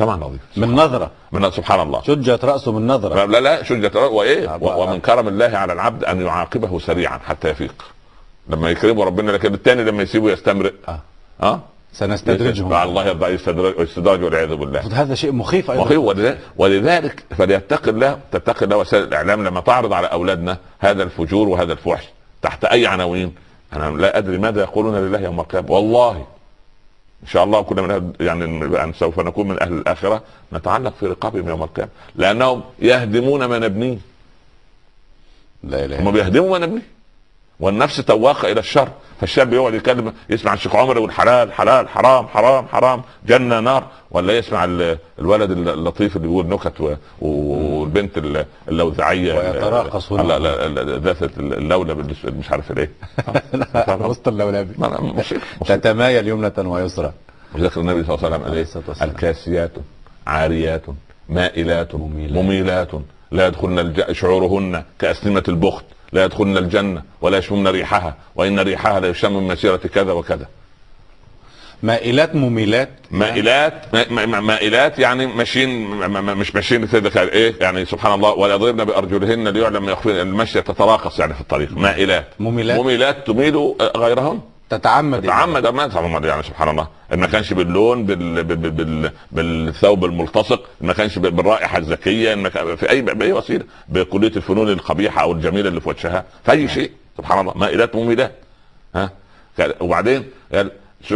مجتمع نظيف من نظرة. من سبحان الله. شجت رأسه من نظرة. لا لا شجة الرأس وإيه؟ ومن كرم الله على العبد أن يعاقبه سريعا حتى يفيق. لما يكرمه ربنا لكن الثاني لما يسيبه يستمرئ. آه. آه؟ سنستدرجهم مع الله يرضى يستدرج والعياذ بالله. هذا شيء مخيف أيضا. وخير ولذلك, ولذلك فليتقي الله تتقي الله وسائل الإعلام لما تعرض على أولادنا هذا الفجور وهذا الفحش تحت أي عناوين. أنا لا أدري ماذا يقولون لله يوم القيامة. والله. إن شاء الله كنا من يعني سوف نكون من أهل الآخرة نتعلق في رقابهم يوم القيامة. لأنهم يهدمون ما نبنيه. لا إله هم بيهدموا ما نبنيه. والنفس تواقه إلى الشر فالشاب يقعد يتكلم يسمع الشيخ عمر يقول حلال حلال حرام حرام حرام جنة نار ولا يسمع ال- الولد اللطيف اللي بيقول نكت والبنت ال- اللوذعيه ويتراقصون. لا لا ذات اللولب مش عارف الله وسط اللولبي تتمايل يمنة ويسرى ذكر النبي صلى الله عليه وسلم والسلام. الكاسيات عاريات مائلات مميلات. مميلات لا يدخلن. شعورهن كأسنمة البخت لا يدخلن الجنة ولا يشممن ريحها وإن ريحها لا يشم من مسيرة كذا وكذا. مائلات مميلات. مائلات ما- ما- ما- مائلات يعني ماشيين ما- ما- مش ماشيين كده إيه؟ يعني سبحان الله ولا يضربن بأرجلهن ليعلم ما يخفين المشيه تتراقص يعني في الطريق. مائلات. مميلات. مميلات تميل غيرهن تتعمد تعمد ما طبعا يعني سبحان الله. ما كانش باللون بال... بال... بال... بال... بالثوب الملتصق ما كانش بال- بالرائحة الزكيه ما كان في أي بأي وسيلة. بكليه الفنون القبيحه أو الجميلة اللي في وجهها. في أي شيء. سبحان الله. مائلات مميلات. ها؟ وبعدين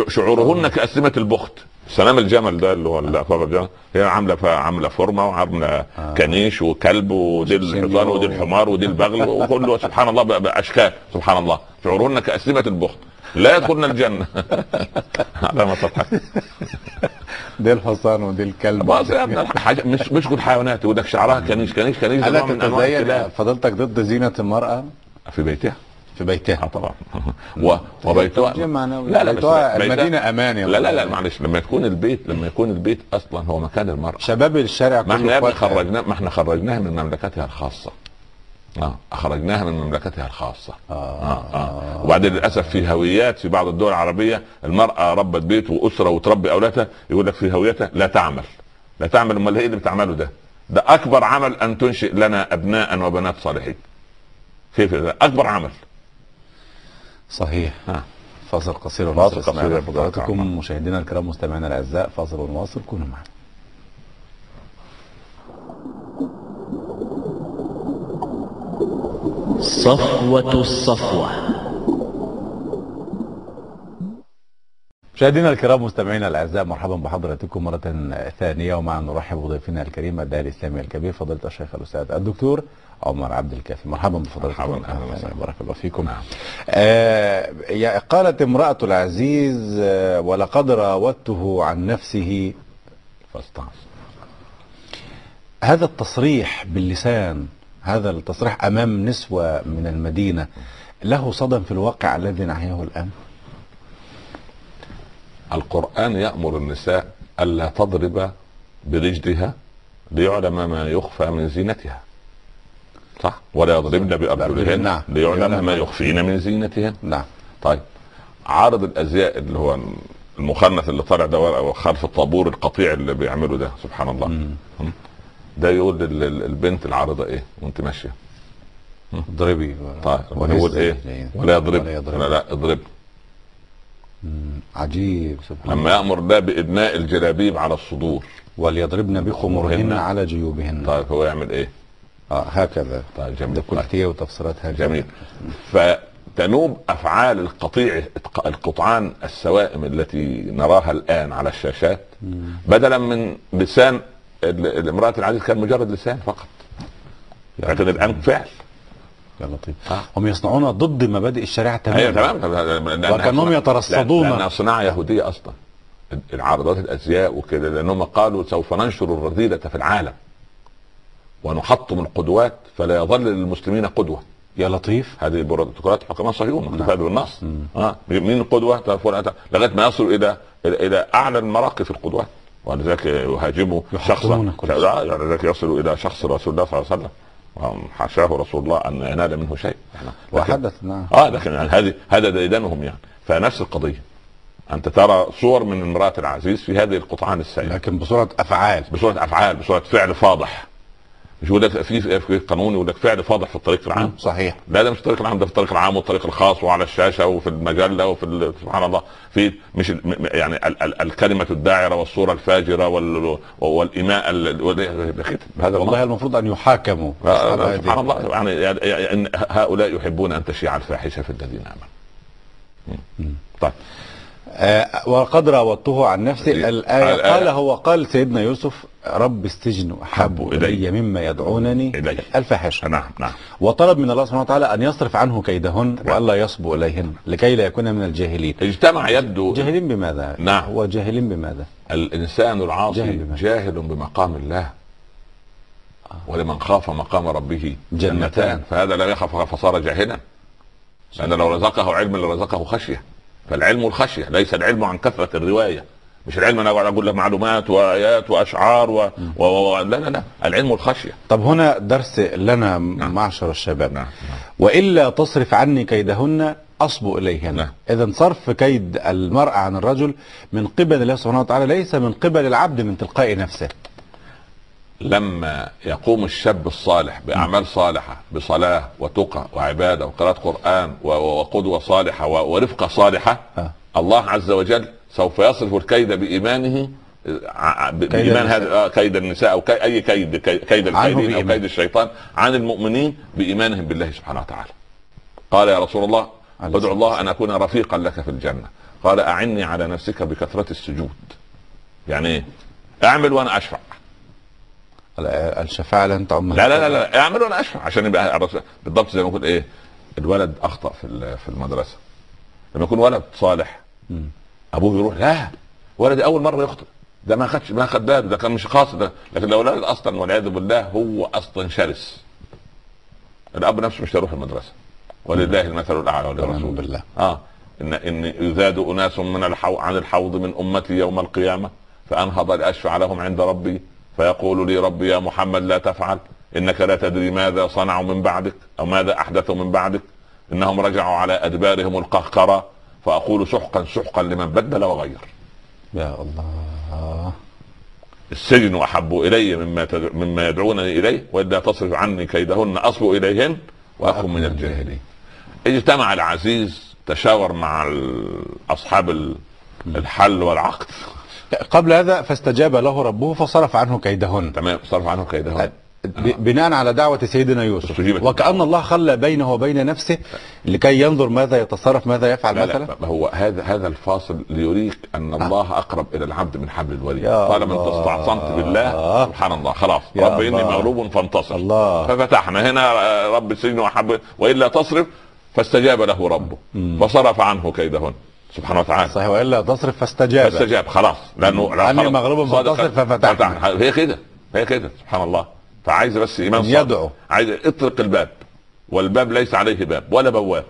شعورهن كأسلمة البخت. سلام الجمل ده اللي هو الافاق الجمل. هي عاملة ف- عاملة فورمة وعاملة آه. كنيش وكلب ودي الحصان ودي الحمار ودي البغل وكله. سبحان الله بأشكال. سبحان الله. شعورهن كأسلمة البخت. لا يدخلن الجنة. على ما تضحك. دي الحصان ودي الكلب. بس يا ابني حاجة مش مش كل حيوانات لك شعرها كنيش كنيش كنيش أنواع تتزين فضلتك ضد زينة المرأة؟ في بيتها. في آه بيتها طبعا. و... وبيتها. لا لا بيتها المدينة أمان يا لا لا لا. معلش. لما يكون البيت لما يكون البيت أصلا هو مكان المرأة. شباب الشارع ما إحنا كله ابني إخواتها. خرجناه ما إحنا خرجناها من مملكتها الخاصة. آه أخرجناها من مملكتها الخاصة آه. آه. آه. وبعدين للأسف في هويات في بعض الدول العربية المرأة ربت بيت وأسرة وتربي أولادها يقول لك في هويتها لا تعمل لا تعمل أمال إيه اللي بتعمله ده؟ ده أكبر عمل أن تنشئ لنا ابناء وبنات صالحين. كيف ده؟ أكبر عمل. صحيح آه. فاصل قصير فاصل قصير حضراتكم العلماء. مشاهدينا الكرام مستمعينا الأعزاء فاصل ونواصل كونوا معنا صفوة الصفوة. مشاهدينا الكرام مستمعينا الأعزاء مرحبا بحضراتكم مرة ثانية. ومع نرحب بضيفنا الكريم الداعي الإسلامي الكبير فضيلة الشيخ الأستاذ الدكتور عمر عبد الكافي. مرحبا بفضلاتكم مرحبا، أهلا وسهلا. بارك الله فيكم. نعم. آه يا- قالت امرأة العزيز آه ولقد راودته عن نفسه. فاستعص. هذا التصريح باللسان هذا التصريح أمام نسوة من المدينة له صدى في الواقع الذي نحياه الآن؟ القرآن يأمر النساء ألا تضرب برجلها ليعلم ما يخفى من زينتها صح؟ ولا يضربن بأرجلهن نعم. ليعلم ما يخفين من زينتهن. نعم. طيب. عرض الأزياء اللي هو المخنث اللي طالع ده خلف الطابور القطيع اللي بيعمله ده سبحان الله. مم. ده يقول لل- لل- البنت العارضه إيه وانت ماشية. اضربي. طيب وهز يقول إيه. ولا يضرب. لا لا اضرب. عجيب سبحان لما يأمر ده بادناء الجلابيب على الصدور. وليضربن بخمرهن خمرهن. على جيوبهن. طيب هو يعمل إيه؟ آه هكذا. طيب جميل. ده كلية وتفسيرات هكذا جميل. فتنوب أفعال القطيع القطعان السوائم التي نراها الآن على الشاشات. بدلا من لسان الامراه العزيز كان مجرد لسان فقط. لكن الآن فعل. يا لطيف. آه. هم يصنعون ضد مبادئ الشريعة أيوه تماما تمام لأنها وكأنهم صناعة- يترصدون. لأنها صناعة يهودية أصلا. العارضات الأزياء وكده لأنهم قالوا سوف ننشر الرذيلة في العالم ونحطم القدوات فلا يظل للمسلمين قدوة. يا لطيف. هذه بروتوكولات حكماء صهيون نعم. مكتوبه بالنص. آه. مين القدوه أنت- لغاية ما يصل إلى إلى, إلى أعلى المراقي في القدوات. ولذلك يهاجموا يحطمون شخصا. لذلك يصل إلى شخص رسول الله صلى الله عليه وسلم. حاشاه رسول الله أن ينال منه شيء. لكن- وحدث نعم. آه لكن يعني هذه هذا ديدنهم يعني. فنفس القضية. أنت ترى صور من امرأة العزيز في هذه القطعان السائله لكن بصورة أفعال. بصورة أفعال بصورة فعل فاضح. مش يقول لك في في قانون يقول لك فعل فاضح في الطريق العام. صحيح. لا ده مش الطريق العام ده في الطريق العام والطريق الخاص وعلى الشاشة وفي المجلة وفي سبحان الله. في مش يعني ال ال الكلمة الداعرة والصورة الفاجرة وال والإيماء ال- وال- هذا والله المفروض أن يحاكموا. سبحان الله. يعني يعني- يعني هؤلاء يحبون أن تشيع الفاحشة في الذين آمنوا. طيب. وقد راودته عن نفسه الآية- قال هو قال سيدنا يوسف رب السجن أحب إلي. إلي مما يدعونني إليه. الفاحشة نعم نعم وطلب من الله سبحانه وتعالى أن يصرف عنه كيدهن وألا يصبو إليهن لكي لا يكون من الجاهلين اجتمع يبدو جاهلين بماذا؟ نعم. هو جاهلين بماذا؟ الإنسان العاصي جاهل بما. جاهل بمقام الله ولمن خاف مقام ربه جنتان. جنتان فهذا لا يخاف فصار جاهلا لأن لو رزقه علم لرزقه خشية فالعلم الخشيه ليس العلم عن كثرة الرواية. مش العلم أنا أقول لك معلومات وآيات وأشعار و... و... و... لا لا لا. العلم الخشيه طب هنا درس لنا معشر الشباب. نعم وإلا تصرف عني كيدهن أصبو إليهن. نعم. إذا صرف كيد المرأة عن الرجل من قبل الله سبحانه وتعالى ليس من قبل العبد من تلقاء نفسه. لما يقوم الشاب الصالح بأعمال صالحة بصلاة وتقى وعبادة وقراءة قرآن وقدوة صالحة ورفقة صالحة آه. الله عز وجل سوف يصرف الكيد بإيمانه ع- ب- بإيمان النساء. هذا آه، كيد النساء أو كي أي كيد كي- كيد الكيدين أو بإيمان. كيد الشيطان عن المؤمنين بإيمانهم بالله سبحانه وتعالى قال يا رسول الله ادعو الله أن أكون رفيقا لك في الجنة قال أعني على نفسك بكثرة السجود يعني إيه أعمل وأنا أشفع ال- الشفاعة لن تعم. لا لا لا لا اعمل وأنا اشفع عشان يبقى بالضبط زي ما يقول إيه الولد اخطأ في في المدرسة. لما يكون ولد صالح. ابوه يروح لا ولدي اول مرة يخطئ. ده ما خدش ما خد باله ده كان مش قاصد ده لكن لو الولد أصلا والعياذ بالله هو أصلا شرس. الاب نفسه مش هيروح المدرسة. ولله المثل الأعلى ونعم وللرسول بالله. آه إن إن يزاد أناس من الحو... عن الحوض من أمتي يوم القيامة فأنهض لاشفع لهم عند ربي. فيقول لي ربي يا محمد لا تفعل إنك لا تدري ماذا صنعوا من بعدك أو ماذا احدثوا من بعدك. إنهم رجعوا على أدبارهم القهقرة فأقول سحقا سحقا لمن بدل وغير. يا الله. السجن أحب إلي مما تد... مما يدعونني إليه وإلا تصرف عني كيدهن أصب إليهن وأكن من الجاهلين. اجتمع العزيز تشاور مع أصحاب ال- الحل والعقد. قبل هذا فاستجاب له ربه فصرف عنه كيدهن. تمام صرف عنه كيدهن. ب- بناء على دعوة سيدنا يوسف. وكأن الله خلى بينه وبين نفسه لكي ينظر ماذا يتصرف ماذا يفعل لا مثلا. لا هو هذا هذا الفاصل ليريك أن الله أقرب إلى العبد من حبل الوريد طالما انت الله. استعصمت بالله سبحان الله خلاص رب الله. مغلوب فانتصر. الله. ففتحنا هنا آه، رب السجن وحب وإلا تصرف. فاستجاب له ربه. فصرف عنه كيدهن. سبحانه وتعالى. صحيح وإلا تصرف فاستجاب. فاستجاب خلاص. لأنه خلاص. مغلوب فانتصر ففتحنا. هي كده. هي كده. سبحان الله. فعايز بس إيمان صادق. يدعو. عايز اطرق الباب. والباب ليس عليه باب ولا بواب.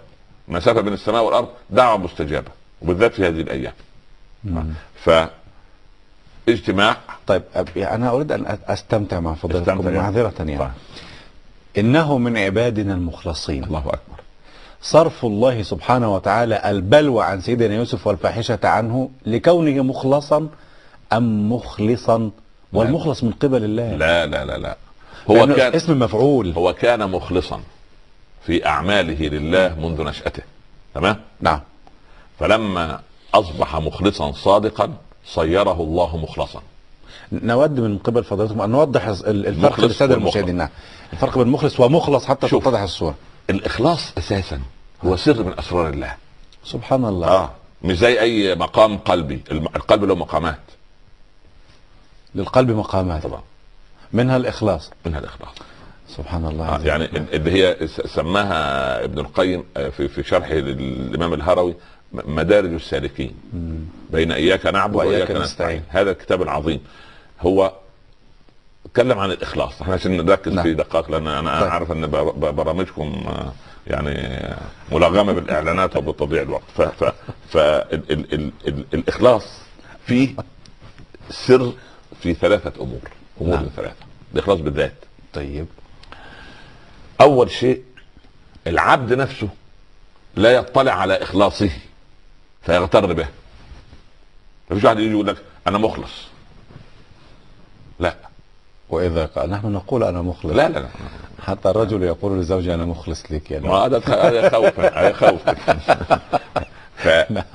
مسافة بين السماء والأرض دعوة مستجابة وبالذات في هذه الأيام. ف اجتماع. طيب أريد أن أ- أستمتع مع فضيلتكم استمتع. معذرة يعني. طيب. إنه من عبادنا المخلصين. الله أكبر. صرف الله سبحانه وتعالى البلوى عن سيدنا يوسف والفاحشة عنه لكونه مخلصا أم مخلصا؟ والمخلص من قبل الله. لا لا لا لا. هو كان اسم مفعول. هو كان مخلصا في أعماله لله منذ نشأته. تمام؟ نعم. فلما أصبح مخلصا صادقا صيره الله مخلصا. نود من قبل فضيلتكم أن نوضح ال- الفرق والمخلص. المشاهدين. نعم. الفرق بين مخلص ومخلص حتى. تتضح الصورة. الإخلاص أساسا هو سر من أسرار الله. سبحان الله. آه مش زي أي مقام قلبي. القلب له مقامات. للقلب مقامات. طبعا. منها الإخلاص. منها الإخلاص. سبحان الله. آه يعني. اللي هي سماها ابن القيم آه، في في شرحه للإمام الهروي مدارج السالكين. بين إياك نعبد وإياك وإياك نستعين. نستعين. هذا الكتاب العظيم. هو تكلم عن الإخلاص. إحنا عشان نركز نعم. في دقائق لأن أنا طيب. عارف إن برامجكم آه، يعني ملغمة بالإعلانات وبتضييع الوقت. ف ف ف ال ال ال ال الإخلاص فيه سر في ثلاثة أمور. أمور نعم. ثلاثة. الإخلاص بالذات. طيب. أول شيء العبد نفسه لا يطلع على إخلاصه فيغتر به. مفيش واحد يجي يقول لك أنا مخلص. لا. وإذا قال نحن نقول أنا مخلص. لا لا, لا. حتى الرجل يقول لزوجه أنا مخلص لك يا ما نعم. هذا هذا خوفا هذا خوفا ف...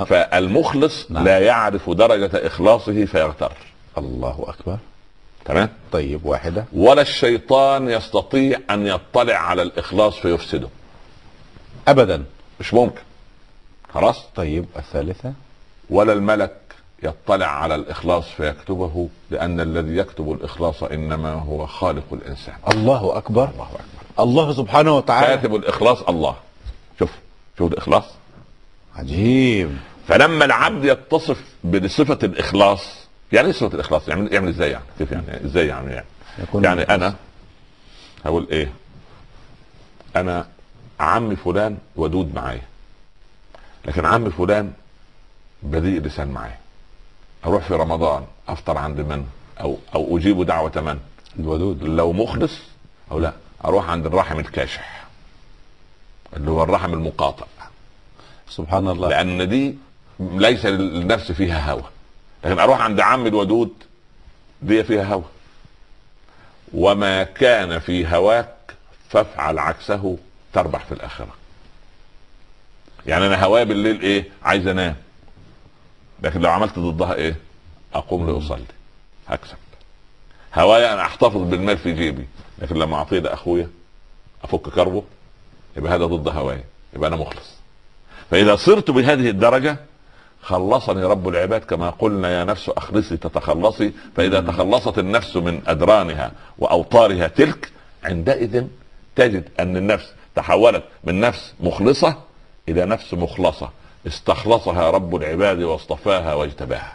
فالمخلص نعم. لا يعرف درجة إخلاصه فيغتر. الله أكبر. تمام؟ طيب واحدة. ولا الشيطان يستطيع أن يطلع على الإخلاص فيفسده. أبدا. مش ممكن. خلاص؟ طيب الثالثة. ولا الملك يطلع على الإخلاص فيكتبه لأن الذي يكتب الإخلاص إنما هو خالق الإنسان الله أكبر الله أكبر الله سبحانه وتعالى كاتب الإخلاص الله شوف شوف الإخلاص عجيب فلما العبد يتصف بصفة الإخلاص يعني إيه صفة الإخلاص؟ يعني يعمل إزاي يعني؟ كيف يعني؟ إزاي يعني يعني؟ يعني أنا هقول إيه؟ أنا عمي فلان ودود معايا لكن عمي فلان بذيء لسان معايا أروح في رمضان أفطر عند من؟ أو أو أجيب دعوة من؟ الودود. لو مخلص أو لا أروح عند الرحم الكاشح اللي هو الرحم المقاطع. سبحان الله. لأن دي ليس للنفس فيها هوى. لكن أروح عند عم الودود دي فيها هوى. وما كان في هواك فافعل عكسه تربح في الآخرة. يعني أنا هواي بالليل إيه؟ عايز أنام. لكن لو عملت ضدها إيه؟ أقوم لأصلي. هكسب هواي أنا أحتفظ بالمال في جيبي لكن لما أعطيه لأخويا أفك كربه يبقى هذا ضد هواي يبقى أنا مخلص. فإذا صرت بهذه الدرجة خلصني رب العباد كما قلنا يا نفس أخلصي تتخلصي فإذا تخلصت النفس من أدرانها وأوطارها تلك عندئذ تجد أن النفس تحولت من نفس مخلصة إلى نفس مخلصة. استخلصها رب العباد واصطفاها واجتباها.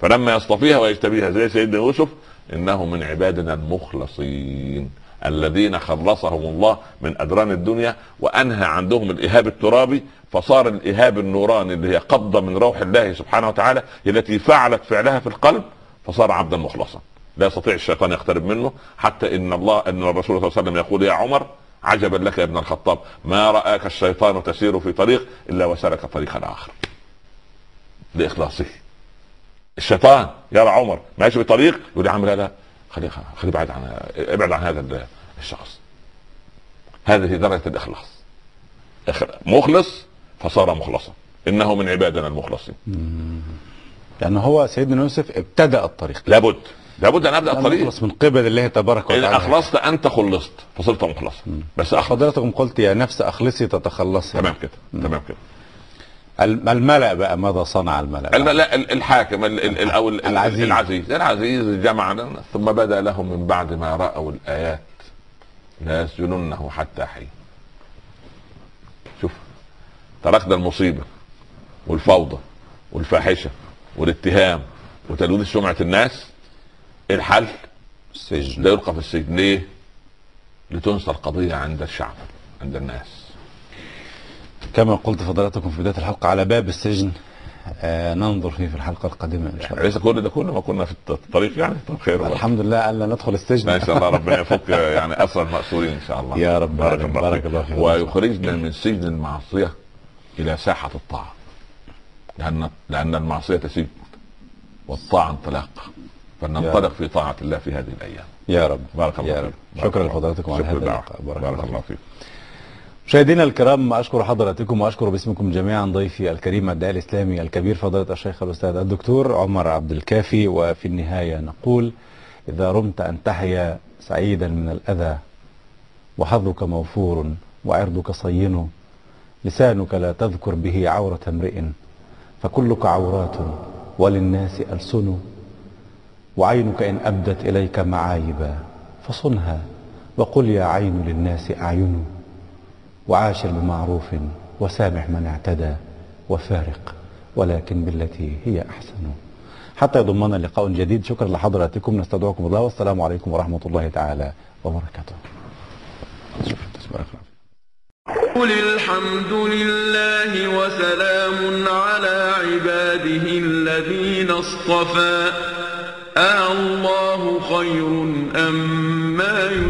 فلما يصطفيها ويجتبيها زي سيدنا يوسف إنه من عبادنا المخلصين الذين خلصهم الله من أدران الدنيا وأنهى عندهم الايهاب الترابي فصار الايهاب النوراني اللي هي قبضة من روح الله سبحانه وتعالى التي فعلت فعلها في القلب فصار عبدا مخلصا. لا يستطيع الشيطان يقترب منه حتى إن الله إن الرسول صلى الله عليه وسلم يقول يا عمر عجبا لك يا ابن الخطاب. ما رآك الشيطان تسير في طريق إلا وسلك طريقا آخر. لاخلاصه الشيطان يرى عمر ماشي في طريق يقول يا عم لا لا خليه خليه بعيد عن ابعد عن هذا الشخص. هذه درجة الإخلاص. إخ- مخلص فصار مخلصا. إنه من عبادنا المخلصين. لأنه هو سيدنا يوسف ابتدأ الطريق. لابد. لابد أن أبدأ الطريق نخلص من قبل الله تبارك ان وتعالى أخلصت أنت خلصت فصرت مخلصا بس أخلص. حضرتكم قلت يا نفس أخلصي تتخلصي. تمام كده تمام كده. الم- الملأ بقى ماذا صنع الملأ؟ بقى؟ الم- لا ال- الحاكم ال- ال- ال- أو ال- ال- العزيز. العزيز العزيز جمع ثم بدا لهم من بعد ما رأوا الآيات. لا يسجننه حتى حين. شوف تركنا المصيبة والفوضى والفاحشة والاتهام وتلويث سمعة الناس. الحل السجن لا يلقى في السجن ليه؟ لتنسى القضية عند الشعب عند الناس كما قلت فضلاتكم في بداية الحلقة على باب السجن آه ننظر فيه في الحلقة القادمة إن شاء الله ليس كل ده كله ما كنا في الطريق يعني طب خير. الحمد لله ألا ندخل السجن إن شاء الله ربنا يفك يعني اسر المأسورين إن شاء الله يا رب بارك بارك فيك. الله فيك. ويخرجنا من سجن المعصية إلى ساحة الطاعة لأن لأن المعصية سجن والطاعة انطلاق فلننطلق في طاعة الله في هذه الأيام. يا رب. بارك الله يا فيك. رب. بارك شكرا. لحضراتكم على هذا. اللقاء. بارك, بارك الله فيك. فيك. مشاهدينا الكرام أشكر حضراتكم وأشكر باسمكم جميعا ضيفي الكريم الداعي الإسلامي الكبير فضيلة الشيخ الأستاذ الدكتور عمر عبد الكافي. وفي النهاية نقول إذا رمت أن تحيا سعيدا من الأذى وحظك موفور وعرضك صين لسانك لا تذكر به عورة امرئ فكلك عورات وللناس ألسن. وعينك إن أبدت إليك معايبا فصنها وقل يا عين للناس اعين وعاشر بمعروف وسامح من اعتدى وفارق ولكن بالتي هي أحسن. حتى يضمنا لقاء جديد. شكرا لحضراتكم. نستودعكم الله. والسلام عليكم ورحمة الله تعالى وبركاته. قل الحمد لله وسلام على عباده الذين اصطفى. آه الله خير أم ما يشركون